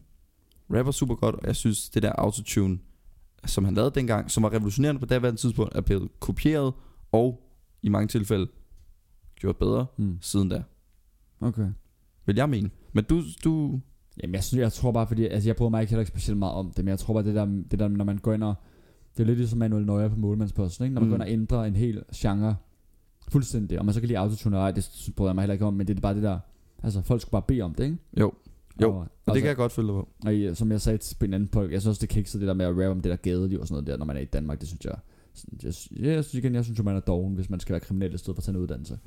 rapper super godt, og jeg synes, det der autotune, som han lavede dengang, som var revolutionerende på daværende tidspunkt, er blevet kopieret, og i mange tilfælde gjort bedre Hmm. siden da. Okay. Vil jeg mene. Men du, du Jamen, jeg, synes, jeg tror bare, fordi altså, jeg bryder mig ikke heller ikke specielt meget om det, men jeg tror bare, det der, det der når man går ind og... Det er lidt ligesom Manuel Neuer på målmandsposten, ikke? Når man Mm. går ind og ændrer en hel genre fuldstændig, og man så kan lide autotune, nej, det bryder jeg mig heller ikke om, men det er bare det der... Altså, folk skulle bare bede om det, ikke? Jo, jo, og, og det kan jeg godt følge dig på. Og i, som jeg sagde til en anden podcast, jeg synes også, det kikset det der med at rappe om det der gadeliv og sådan noget der, når man er i Danmark, det synes jeg... sådan, Jeg, jeg, jeg synes igen, jeg synes jo, man er doven, hvis man skal være kriminel i stedet for at tage en uddannelse.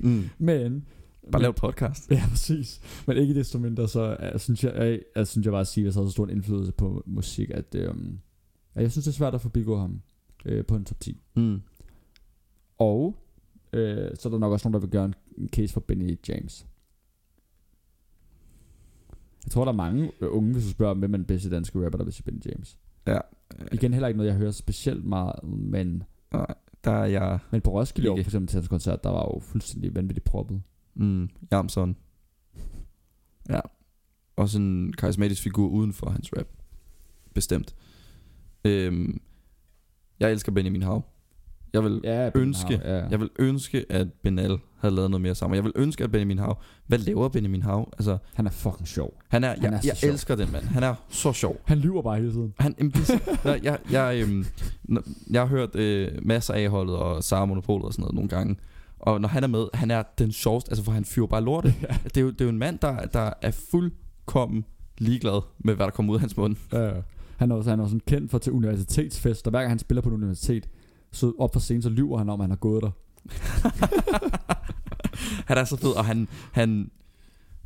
Mm. [laughs] Men... Bare lav podcast. [laughs] Ja, præcis. Men ikke desto mindre, så uh, synes jeg, jeg, jeg, synes jeg bare at sige, at jeg havde så stor en indflydelse på musik, at, um, at jeg synes, det er svært at forbigå ham øh, på en top 10. Mm. Og øh, så er der nok også nogen, der vil gøre en, en case for Benny James. Jeg tror, der er mange øh, unge, hvis du spørger, hvem er den bedste danske rapper, der vil sige Benny James. Ja. Igen heller ikke noget, jeg hører specielt meget, men, Nej, der er jeg... men på Roskilde Ikke. for eksempel til hans koncert, der var jo fuldstændig vanvittigt proppet. Mm, Jamson. Ja. Også en karismatisk figur uden for hans rap. Bestemt. Øhm, jeg elsker Benjamin Hav. Jeg vil, Ja, Ønske. Ja, jeg vil ønske, at Benal havde lavet noget mere sammen. Jeg vil ønske, at Benjamin Hav... Hvad laver Benjamin Hav? Altså, Han er fucking sjov. han er... Han Jeg, er så jeg sjov. elsker den mand. Han er så sjov. Han lyver bare hele tiden. Han, jamen, det, Nå, jeg, jeg, øhm, når- jeg har hørt øh, masser af holdet og Sara Monopolet og sådan noget nogle gange. Og når han er med, han er den sjoveste, altså for han fyrer bare lorte. [laughs] ja. Det er jo, det er jo en mand, der, der er fuldkommen ligeglad med, hvad der kommer ud af hans mund. Ja, ja. Han er også, han er også kendt for til universitetsfest, og hver gang han spiller på en universitet, så op for scenen, så lyver han om, at han har gået der. [laughs] han er så fed, og han, han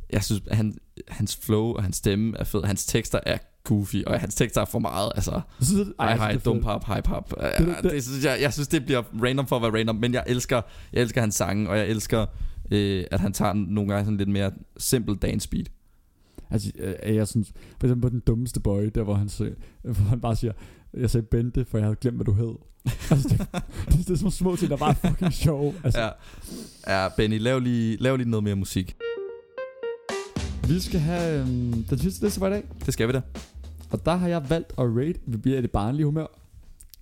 jeg synes, han, hans flow og hans stemme er fed. Hans tekster er goofy, og hans tekster er for meget. Altså, Så, ej, hej, det er dum pap, hej pap. Det- Det, det- det, det, synes jeg, jeg synes, det bliver random for at være random, men jeg elsker, jeg elsker hans sange, og jeg elsker, øh, at han tager nogle gange sådan lidt mere simpel dance beat. Altså, øh, jeg synes, for eksempel på den dummeste boy, der hvor han, siger, hvor han bare siger, jeg sagde Bente, for jeg havde glemt, hvad du hed. Altså, det, det, det, er sådan små ting, der bare er fucking sjov. Altså, Ja, ja Benny, lav lige, lav lige noget mere musik. Vi skal have øhm, den sidste liste for i dag, Det skal vi da. og der har jeg valgt at rate, vi bliver i det barnlige humør,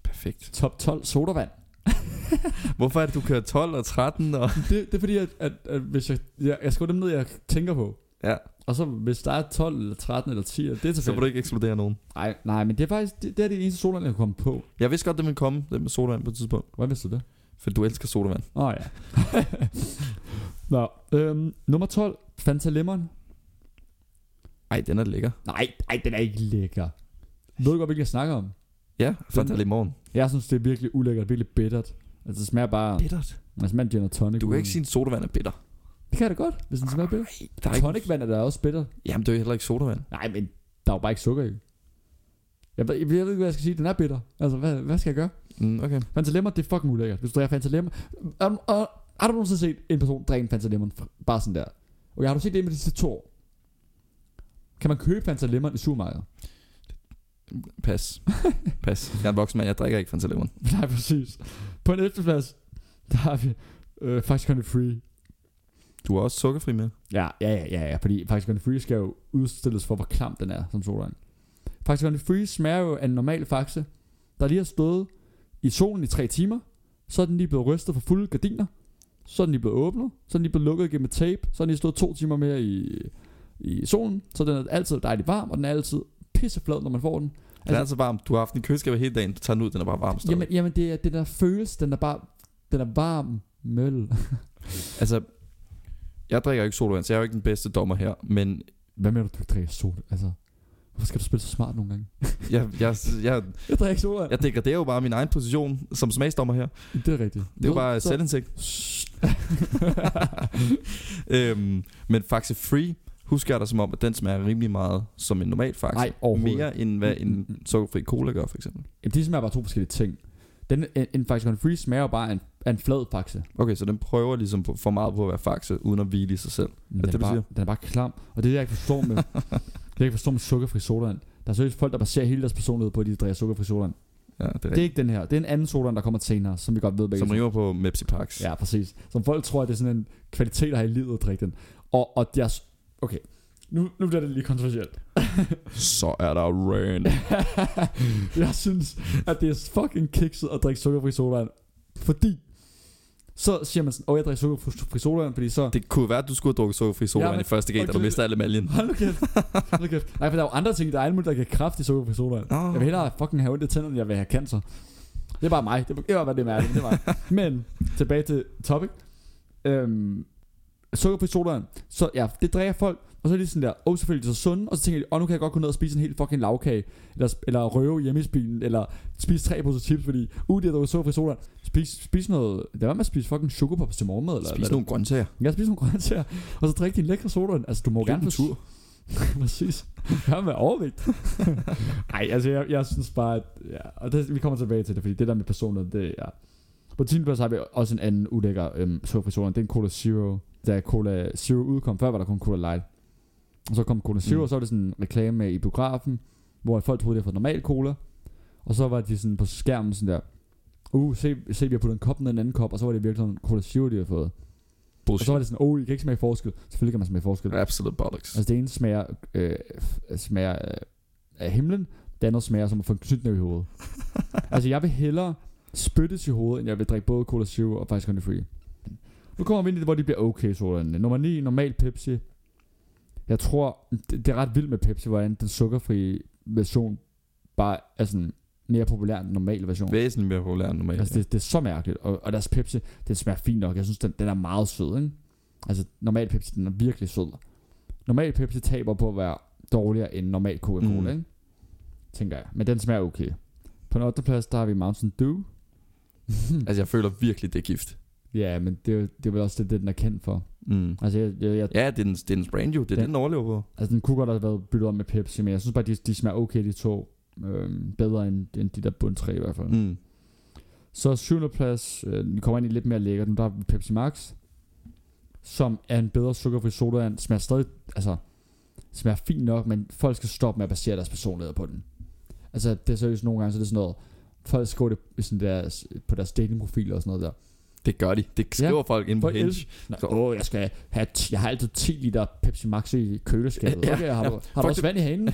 Perfekt. top 12 sodavand. [laughs] Hvorfor er det, du kører 12 og 13? Og... Det, det er fordi, at, at, at hvis jeg, jeg, jeg skriver dem ned, jeg tænker på. Ja, Og så hvis der er 12 eller 13 eller 10, det er så må tilfældigt. du ikke ekskludere nogen. Nej, nej, men det er faktisk det, det er det eneste sodavand, jeg kan komme på. Jeg vidste godt, det ville komme, det med sodavand på et tidspunkt. Hvordan vidste du det? For du elsker sodavand. Åh oh, ja. [laughs] Nå, øhm, nummer 12, Fanta Lemon. Ej, den er lækker. Nej, nej, den er ikke lækker. Ved du godt, hvilken jeg snakker om? Ja, Fanta Limon. Jeg synes, det er virkelig ulækkert, virkelig bittert. Altså, det smager bare... Bittert. Det smager gin og tonic. Du kan ikke sige, at sodavand er bitter. Det kan da godt, hvis den smager bitter. Der er ikke... Tonic vand er da også bitter. Jamen, det er jo heller ikke sodavand. Nej, men der er jo bare ikke sukker i. Jeg, ved- jeg, ved ikke, hvad jeg skal sige. Den er bitter. Altså, hvad, hvad skal jeg gøre? Mm, okay. Fanta Lemon, det er fucking ulækkert. Hvis du drikker Fanta Lemon... Um, uh, har du nogensinde set en person drikke en Fanta Lemon? F- Bare sådan der. Okay, har du set det med de sidste to år? Kan man købe Fanta Lemon i supermarkedet? Pas. Pas. Jeg er en voksen mand, jeg drikker ikke Fanta Limon. [laughs] Nej, præcis. På en efterplads, der har vi øh, faktisk Country Free. Du er også sukkerfri med. Ja, ja, ja, ja, ja fordi faktisk Gonna Free skal jo udstilles for, hvor klam den er som sodavand. Faktisk Gonna Free smager jo af en normal faxe, der lige har stået i solen i tre timer, så er den lige blevet rystet for fulde gardiner, så er den lige blevet åbnet, så er den lige blevet lukket gennem tape, så er den lige stået to timer mere i, i solen, så den er altid dejligt varm, og den er altid pisseflad, når man får den. Den er altså varm. Du har haft den i køleskabet hele dagen. Du tager den ud, den er bare varm stadig. Jamen, jamen det er den der følelse, den er bare, den er varm møl. Altså, jeg drikker ikke sodavand, så jeg er jo ikke den bedste dommer her. Men Hvad mener du, du ikke drikker soda? Altså, hvorfor skal du spille så smart nogle gange? [laughs] jeg, jeg, jeg, Jeg drikker ikke soda. jeg degraderer jo bare min egen position som smagsdommer her. Det er rigtigt. Det er jo bare så- selvindsigt. [laughs] Øhm, men Faxe Free husker jeg da som om, at den smager rimelig meget som en normal Faxe. Nej, Mere end hvad en Mm, mm. sukkerfri cola gør, for eksempel. Jamen, de smager bare to forskellige ting. Den, en, en faktisk en free smager jo bare af en, af en flad faxe. Okay, så den prøver ligesom på, for meget på at være Faxe, uden at hvile i sig selv. Det, den, du er bare, siger? den er bare klam. Og det er det, jeg ikke forstår med, [laughs] det jeg ikke forstår med sukkerfri sodavand. Der er seriøst folk, der baserer hele deres personlighed på, at de drikker sukkerfri sodavand. Ja, det er Det er ikke den her. Det er en anden sodavand, der kommer senere, som vi godt ved begge Som to. rimer på Mepsi Pax. Ja, præcis. Som folk tror, at det er sådan en kvalitet at have i livet at drikke den. Og, og deres... Okay. Nu, nu bliver det lige kontroversielt. [laughs] Så er der rain. [laughs] jeg synes, at det er fucking kikset at drikke sukkerfri sodavand. Fordi... Så siger man sådan, åh, jeg drikker sukkerfri sodavand, fordi så... Det kunne være, at du skulle have drukket sukkerfri sodavand Ja, men- i første gang, og da du mistede alle maljen. Hold nu kæft. Hold nu kæft. Nej, for der er jo andre ting. Der er alle mulige, der kan kraft i sukkerfri sodavand. Oh. Jeg vil hellere fucking have ondt i tænderne, end jeg vil have cancer. Det er bare mig. Det er bare det er det mig. [laughs] Men tilbage til topic. Øhm, sukkerfri sodavand. Så ja, det drikker folk. Og så er de sådan der, åh selvfølgelig de er så sunde. Og så tænker de, åh nu kan jeg godt gå ned og spise en helt fucking lavkage. Eller, eller røve hjemme i bilen. Eller spise tre poser chips, fordi uh, de har drukket sukkerfri sodavand. Spis, spis noget, det var med at spise fucking chokopops til morgenmad. Eller, Spis eller, nogle grøntsager. Ja, spis nogle grøntsager. Og så drik din lækre sodavand. Altså du må Løb gerne en få tur. [laughs] Præcis. Har med overvægt. [laughs] Nej, altså jeg, jeg synes bare, at, ja, og det, vi kommer tilbage til det, fordi det der med personer, det er... På 10. plads har vi også en anden ulækker øhm, sukkerfri. Det er en Cola Zero. Da Cola Zero udkom, før var der kun Cola Light. Og så kom Cola Zero, Mm. og så var det sådan en reklame i biografen, hvor folk troede, de havde fået normal cola. Og så var de sådan på skærmen sådan der, uh, se, se vi har puttet en kop ned i en anden kop, og så var det virkelig sådan Cola Zero, de havde fået. Og Bullshit. så var det sådan, oh, I kan ikke smage forskel. Selvfølgelig kan man smage forskel. Absolute bollocks. Altså det ene smager, øh, smager øh, af himlen, det andet smager som at få en knytnæve i hovedet. [laughs] altså jeg vil hellere spyttes i hovedet, end jeg vil drikke både Cola Zero og faktisk Free. Nu kommer vi ind i det, hvor de bliver okay sodavandene. Nummer 9, normal Pepsi. Jeg tror, det, det er ret vildt med Pepsi, hvordan den sukkerfri version bare er sådan mere populær end den normale version. Væsentligt mere populær end normalt. Altså det, det er så mærkeligt Og, og deres Pepsi Den smager fint nok Jeg synes den, den er meget sød ikke? Altså normal Pepsi Den er virkelig sød Normal Pepsi taber på at være Dårligere end normal Coca-Cola Mm. ikke? Tænker jeg Men den smager okay På den 8. plads Der har vi Mountain Dew [laughs] Altså jeg føler virkelig, det er gift. Ja men det, er det er vel også det, det den er kendt for Mm. Altså jeg, jeg, jeg, Ja, det er, den, det er dens brand jo. Det er det, den overlever på. altså den kunne godt have været byttet om med Pepsi Men jeg synes bare de, de smager okay de to øhm, Bedre end, end de der bund tre i hvert fald Mm. Så 7. plads, øh, vi kommer ind i lidt mere lækkert, nu der vi Pepsi Max, som er en bedre sukkerfri sodavand, smager stadig, altså, smager fint nok, men folk skal stoppe med at basere deres personlighed på den. Altså, det er seriøst nogle gange, så er det sådan noget, folk skriver det sådan deres, på deres datingprofil og sådan noget der. Det gør de. Det skriver ja. folk ind på Hinge. åh, jeg skal have, ti- jeg har altid 10 liter Pepsi Max i køleskabet. Ja, Okay, jeg har, ja. du, har du også det. vand i hanen?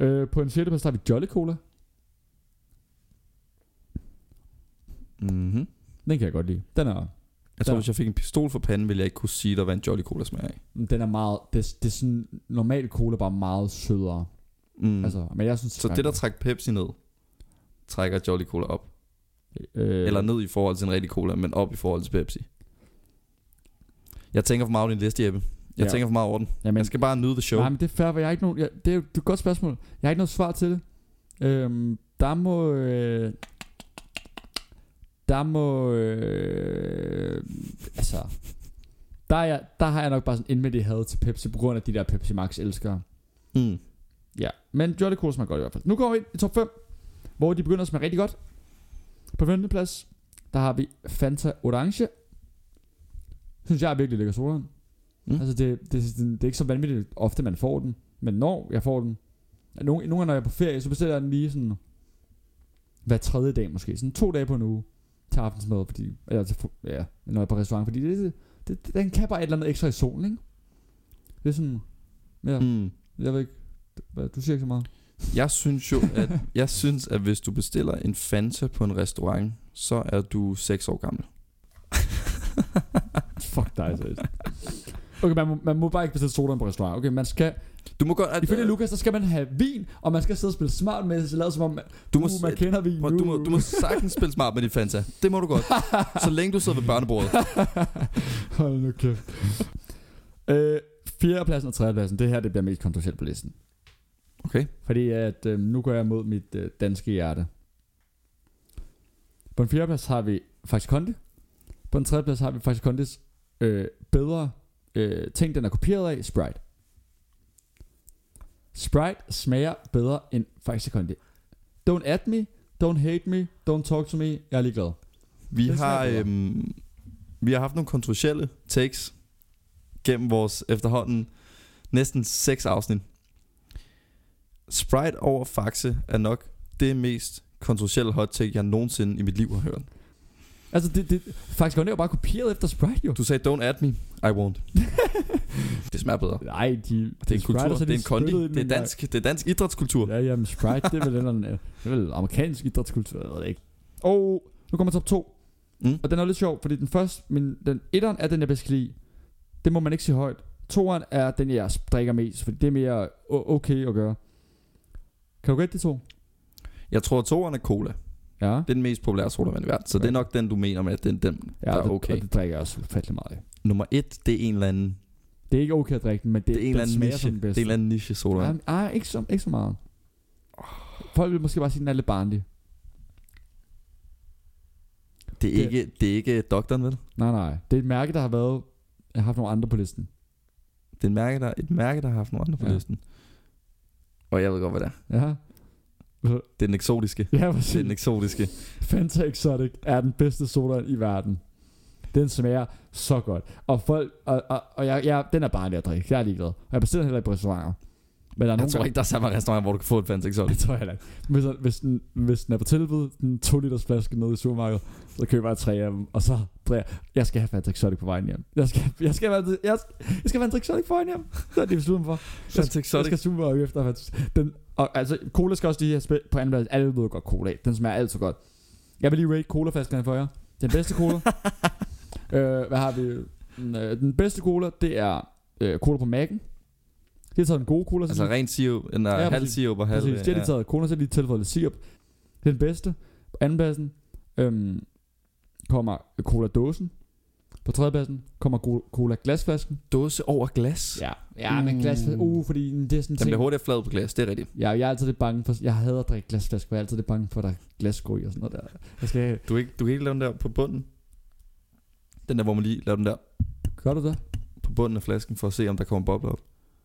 [laughs] øh, på en 6. plads, der har vi Jolly Cola. Mm-hmm. Den kan jeg godt lide. Den er, Jeg tror, Der. hvis jeg fik en pistol for panden, ville jeg ikke kunne sige dig, hvad en Jolly Cola smager af. den er meget, det, det er sådan, normal cola bare meget sødere. Mm. Altså, men jeg synes så det, der trækker Pepsi ned, trækker Jolly Cola op. øh, Eller ned i forhold til en rigtig cola, men op i forhold til Pepsi. Jeg tænker for meget over din liste, Jeppe. Jeg Ja. tænker for meget over den. Jamen, Jeg skal bare nyde the show. Nej, men det er fair, for jeg har ikke nogen, jeg, det, er, det er et godt spørgsmål. Jeg har ikke noget svar til det. Øhm, der må... Øh, der må... Øh, altså... Der, er jeg, der har jeg nok bare sådan indvendig had til Pepsi, på grund af de der Pepsi Max elskere. Mm. Ja, men Jolly Cola smager godt i hvert fald. Nu kommer vi ind i top 5, hvor de begynder at smage rigtig godt. På 15. plads, der har vi Fanta Orange. Synes jeg er virkelig lækker sodavand. Mm. Altså det, det, det, det, er ikke så vanvittigt ofte, man får den. Men når jeg får den, nogle, nogle gange når jeg er på ferie, så bestiller jeg den lige sådan hver tredje dag måske. Sådan to dage på en uge til aftensmad, fordi, eller til, ja, når jeg er på restaurant, fordi det, det, det, den kan bare et eller andet ekstra i solen, ikke? Det er sådan, ja, mm. Jeg ved ikke, du siger ikke så meget. Jeg synes jo, at, [laughs] jeg synes, at hvis du bestiller en Fanta på en restaurant, så er du 6 år gammel. [laughs] Fuck dig, seriøst. Okay, man må, man må bare ikke bestille soda på restaurant. Okay, man skal, Du må godt... At, ifølge Lukas, så skal man have vin, og man skal sidde og spille smart med det, så som om, man, du må, uh, man kender vin prøv, du, må, du må sagtens spille smart med din Fanta. Det må du godt. Så længe du sidder ved børnebordet. [laughs] Hold nu kæft. øh, fjerdepladsen og tredjepladsen, det her det bliver mest kontroversielt på listen. Okay. Fordi at øh, nu går jeg mod mit øh, danske hjerte. På en fjerdeplads har vi faktisk Conte. På en tredjeplads har vi faktisk Contes øh, bedre øh, ting, den er kopieret af, Sprite. Sprite smager bedre end faktisk Conte. Don't at me, don't hate me, don't talk to me, jeg er ligeglad. Vi Den har, øhm, vi har haft nogle kontroversielle takes gennem vores efterhånden næsten seks afsnit. Sprite over Faxe er nok det mest kontroversielle hot take, jeg nogensinde i mit liv har hørt. Altså, det, det, faktisk er jo bare kopieret efter Sprite, jo. Du sagde, don't at me, I won't. [laughs] det smager bedre. Nej, de, Det er en kultur, det er en kondi, det er dansk, det er dansk idrætskultur. Ja, jamen Sprite, det er vel, [laughs] en, øh, det er vel amerikansk idrætskultur, jeg ved det ikke. Og nu kommer top 2. Mm. Og den er lidt sjov, fordi den første, min, den etteren er den, jeg bedst kan lide. Det må man ikke sige højt. Toeren er den, jeg drikker mest, fordi det er mere okay at gøre. Kan du gætte de to? Jeg tror, at toeren er cola. Ja. Det er den mest populære sodavand i verden. Så det er nok den, du mener med, at den, den ja der er det, okay. Og det drikker jeg også ufattelig meget af. Nummer et, det er en eller anden, Det er ikke okay at drikke den, men det, det, er en eller den anden niche. som den Det er en eller anden niche sodavand. Ja, ah, ikke, så, ikke så meget. Folk vil måske bare sige, at den er lidt barnlig. Det er Det- ikke, det er ikke doktoren, vel? Nej, nej. Det er et mærke, der har været... Jeg har haft nogle andre på listen. Det er et mærke, der, et mærke, der har haft nogle andre på Ja. listen. Og jeg ved godt, hvad det er. Ja. Det er den eksotiske. Ja, Det er den eksotiske. Fanta Exotic er den bedste soda i verden. Den smager så godt. Og folk, og, og, og jeg, jeg, den er bare at drikke. Jeg er ligeglad. Og jeg bestiller heller ikke på restauranter. Men der er Jeg tror gange, ikke, der er samme restaurant, hvor du kan få et Fanta det Exotic. tror jeg ikke. Hvis, hvis, den, hvis den er på tilbud, den 2 liters flaske nede i supermarkedet, så køber jeg tre af dem, og så drikker jeg. Jeg skal have Fanta Exotic på vejen hjem. Jeg skal, jeg skal, have, jeg skal, jeg skal have Fanta Exotic på vejen hjem. Det er det, vi mig for. Fanta Jeg Exotic. skal super meget efter Fanta den, og, altså, cola skal også lige have spil- på anden plads. Alle ved godt cola. Den smager altid godt. Jeg vil lige rate colaflaskerne for jer. Den bedste cola. [laughs] øh, hvad har vi? Den, øh, den bedste cola, det er øh, cola på Mac'en. Det er taget en god cola. Altså ren sirup, en Ja, ja, halv sirup og halv... Præcis, det har de taget cola, så har de tilføjet lidt sirup. Den bedste. På anden pladsen øhm, kommer cola-dåsen. På tredje pladsen kommer co- cola-glasflasken. Dåse over glas. Ja, ja men Uh. glasflasken, uh, fordi det er sådan en Den bliver ting. hurtigt flad på glas, det er rigtigt. Ja, jeg er altid lidt bange for, jeg hader at drikke glasflasker, jeg er altid lidt bange for, at der er glassko i og sådan noget der. Jeg skal, Du ikke, du kan ikke lave den der på bunden. Den der, hvor man lige laver den der gør du det? på bunden af flasken, for at se, om der kommer bobler op.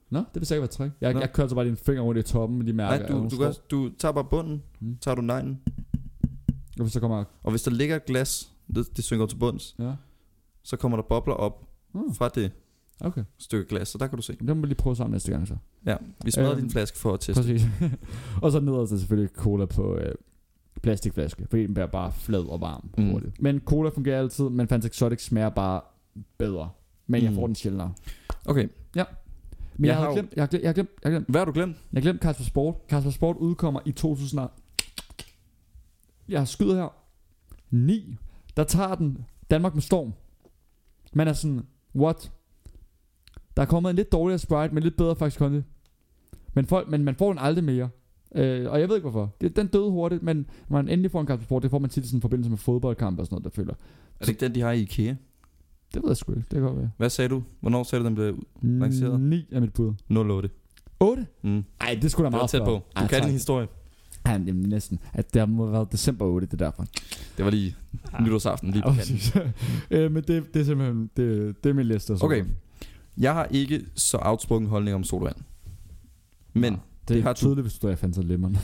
Nå, det vil sikkert være tryk. Jeg, Nå. jeg kører så bare din finger rundt i toppen med de mærker. Nej, du, du, gør, du tager bare bunden, Mm. tager du neglen, Og hvis så kommer... og hvis der ligger et glas, det, det synker til bunds, Ja. så kommer der bobler op Hmm, fra det okay. stykke glas, så der kan du se. Det må vi lige prøve sammen næste gang så. Ja, vi smadrer Øhm, din flaske for at teste. Præcis. [laughs] og så nederst er selvfølgelig cola på øh, plastikflaske, fordi den bliver bare flad og varm Mm. hurtigt. Men cola fungerer altid, men Fanta Exotic smager bare bedre. Men jeg Mm. får den sjældnere. Okay, Men jeg, Jeg har glemt, jeg, har glemt, jeg, har glemt, jeg, har glemt, hvad har du glemt? jeg har glemt Kasper Sport. Kasper Sport udkommer i 2000. og- Jeg har skyder her. 9. Der tager den Danmark med storm. Man er sådan, what? Der er kommet en lidt dårligere Sprite, men lidt bedre faktisk Conte. Men, folk, men man får den aldrig mere. Øh, og jeg ved ikke hvorfor. Det, den døde hurtigt, men når man endelig får en Kasper Sport, det får man tit i sådan en forbindelse med fodboldkamp og sådan noget, der følger. Er det ikke den, de har i IKEA? Det ved jeg sgu ikke. Det kan godt være. Hvad sagde du? Hvornår sagde du, den blev Lanceret? 9 er mit bud. 08? 8? Mm. Ej, det skulle da Det meget tæt på. Du Ej, kan tak. din historie. Ja, jamen, næsten. At der må have været december 8, det er derfor. Det var lige nytårsaften, lige på Ja, kanten. præcis. [laughs] øh, men det, det er simpelthen, det, det er min liste. så. Okay. Jeg har ikke så outspoken holdning om sodavand. Men Nå, det, det det har har du. tydeligt, hvis du drikker Fanta Lemon.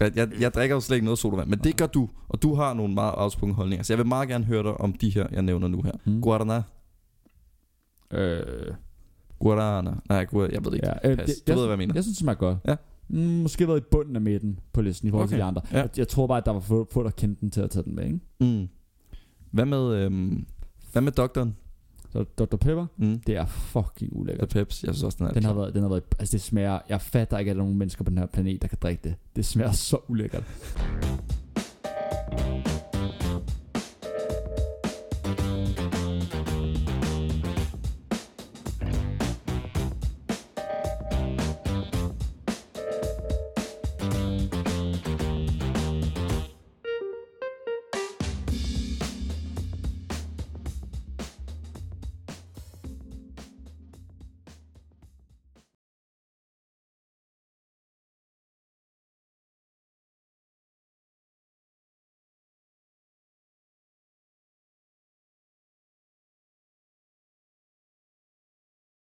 Jeg, jeg, drikker jo slet ikke noget sodavand, men det gør du. Og du har nogle meget outspoken holdninger. Så jeg vil meget gerne høre dig om de her, jeg nævner nu her. Mm. Guarana. Øh, Guarana. Nej, Guarana. Jeg ved ikke. ja, øh, Pas. det, Du jeg, ved, hvad jeg mener. jeg synes, det smager godt. Ja. Mm, måske været i bunden af midten på listen i forhold okay. til de andre. Ja. Jeg, jeg tror bare, at der var få, få der kendte den til at tage den med, ikke? Mm. Hvad med, øhm, hvad med doktoren? Dr. Pepper, Mm. det er fucking ulækkert. Peps, jeg synes også, den er Den har været, den har været, altså det smager, jeg fatter ikke, at der er nogen mennesker på den her planet, der kan drikke det. Det smager så ulækkert.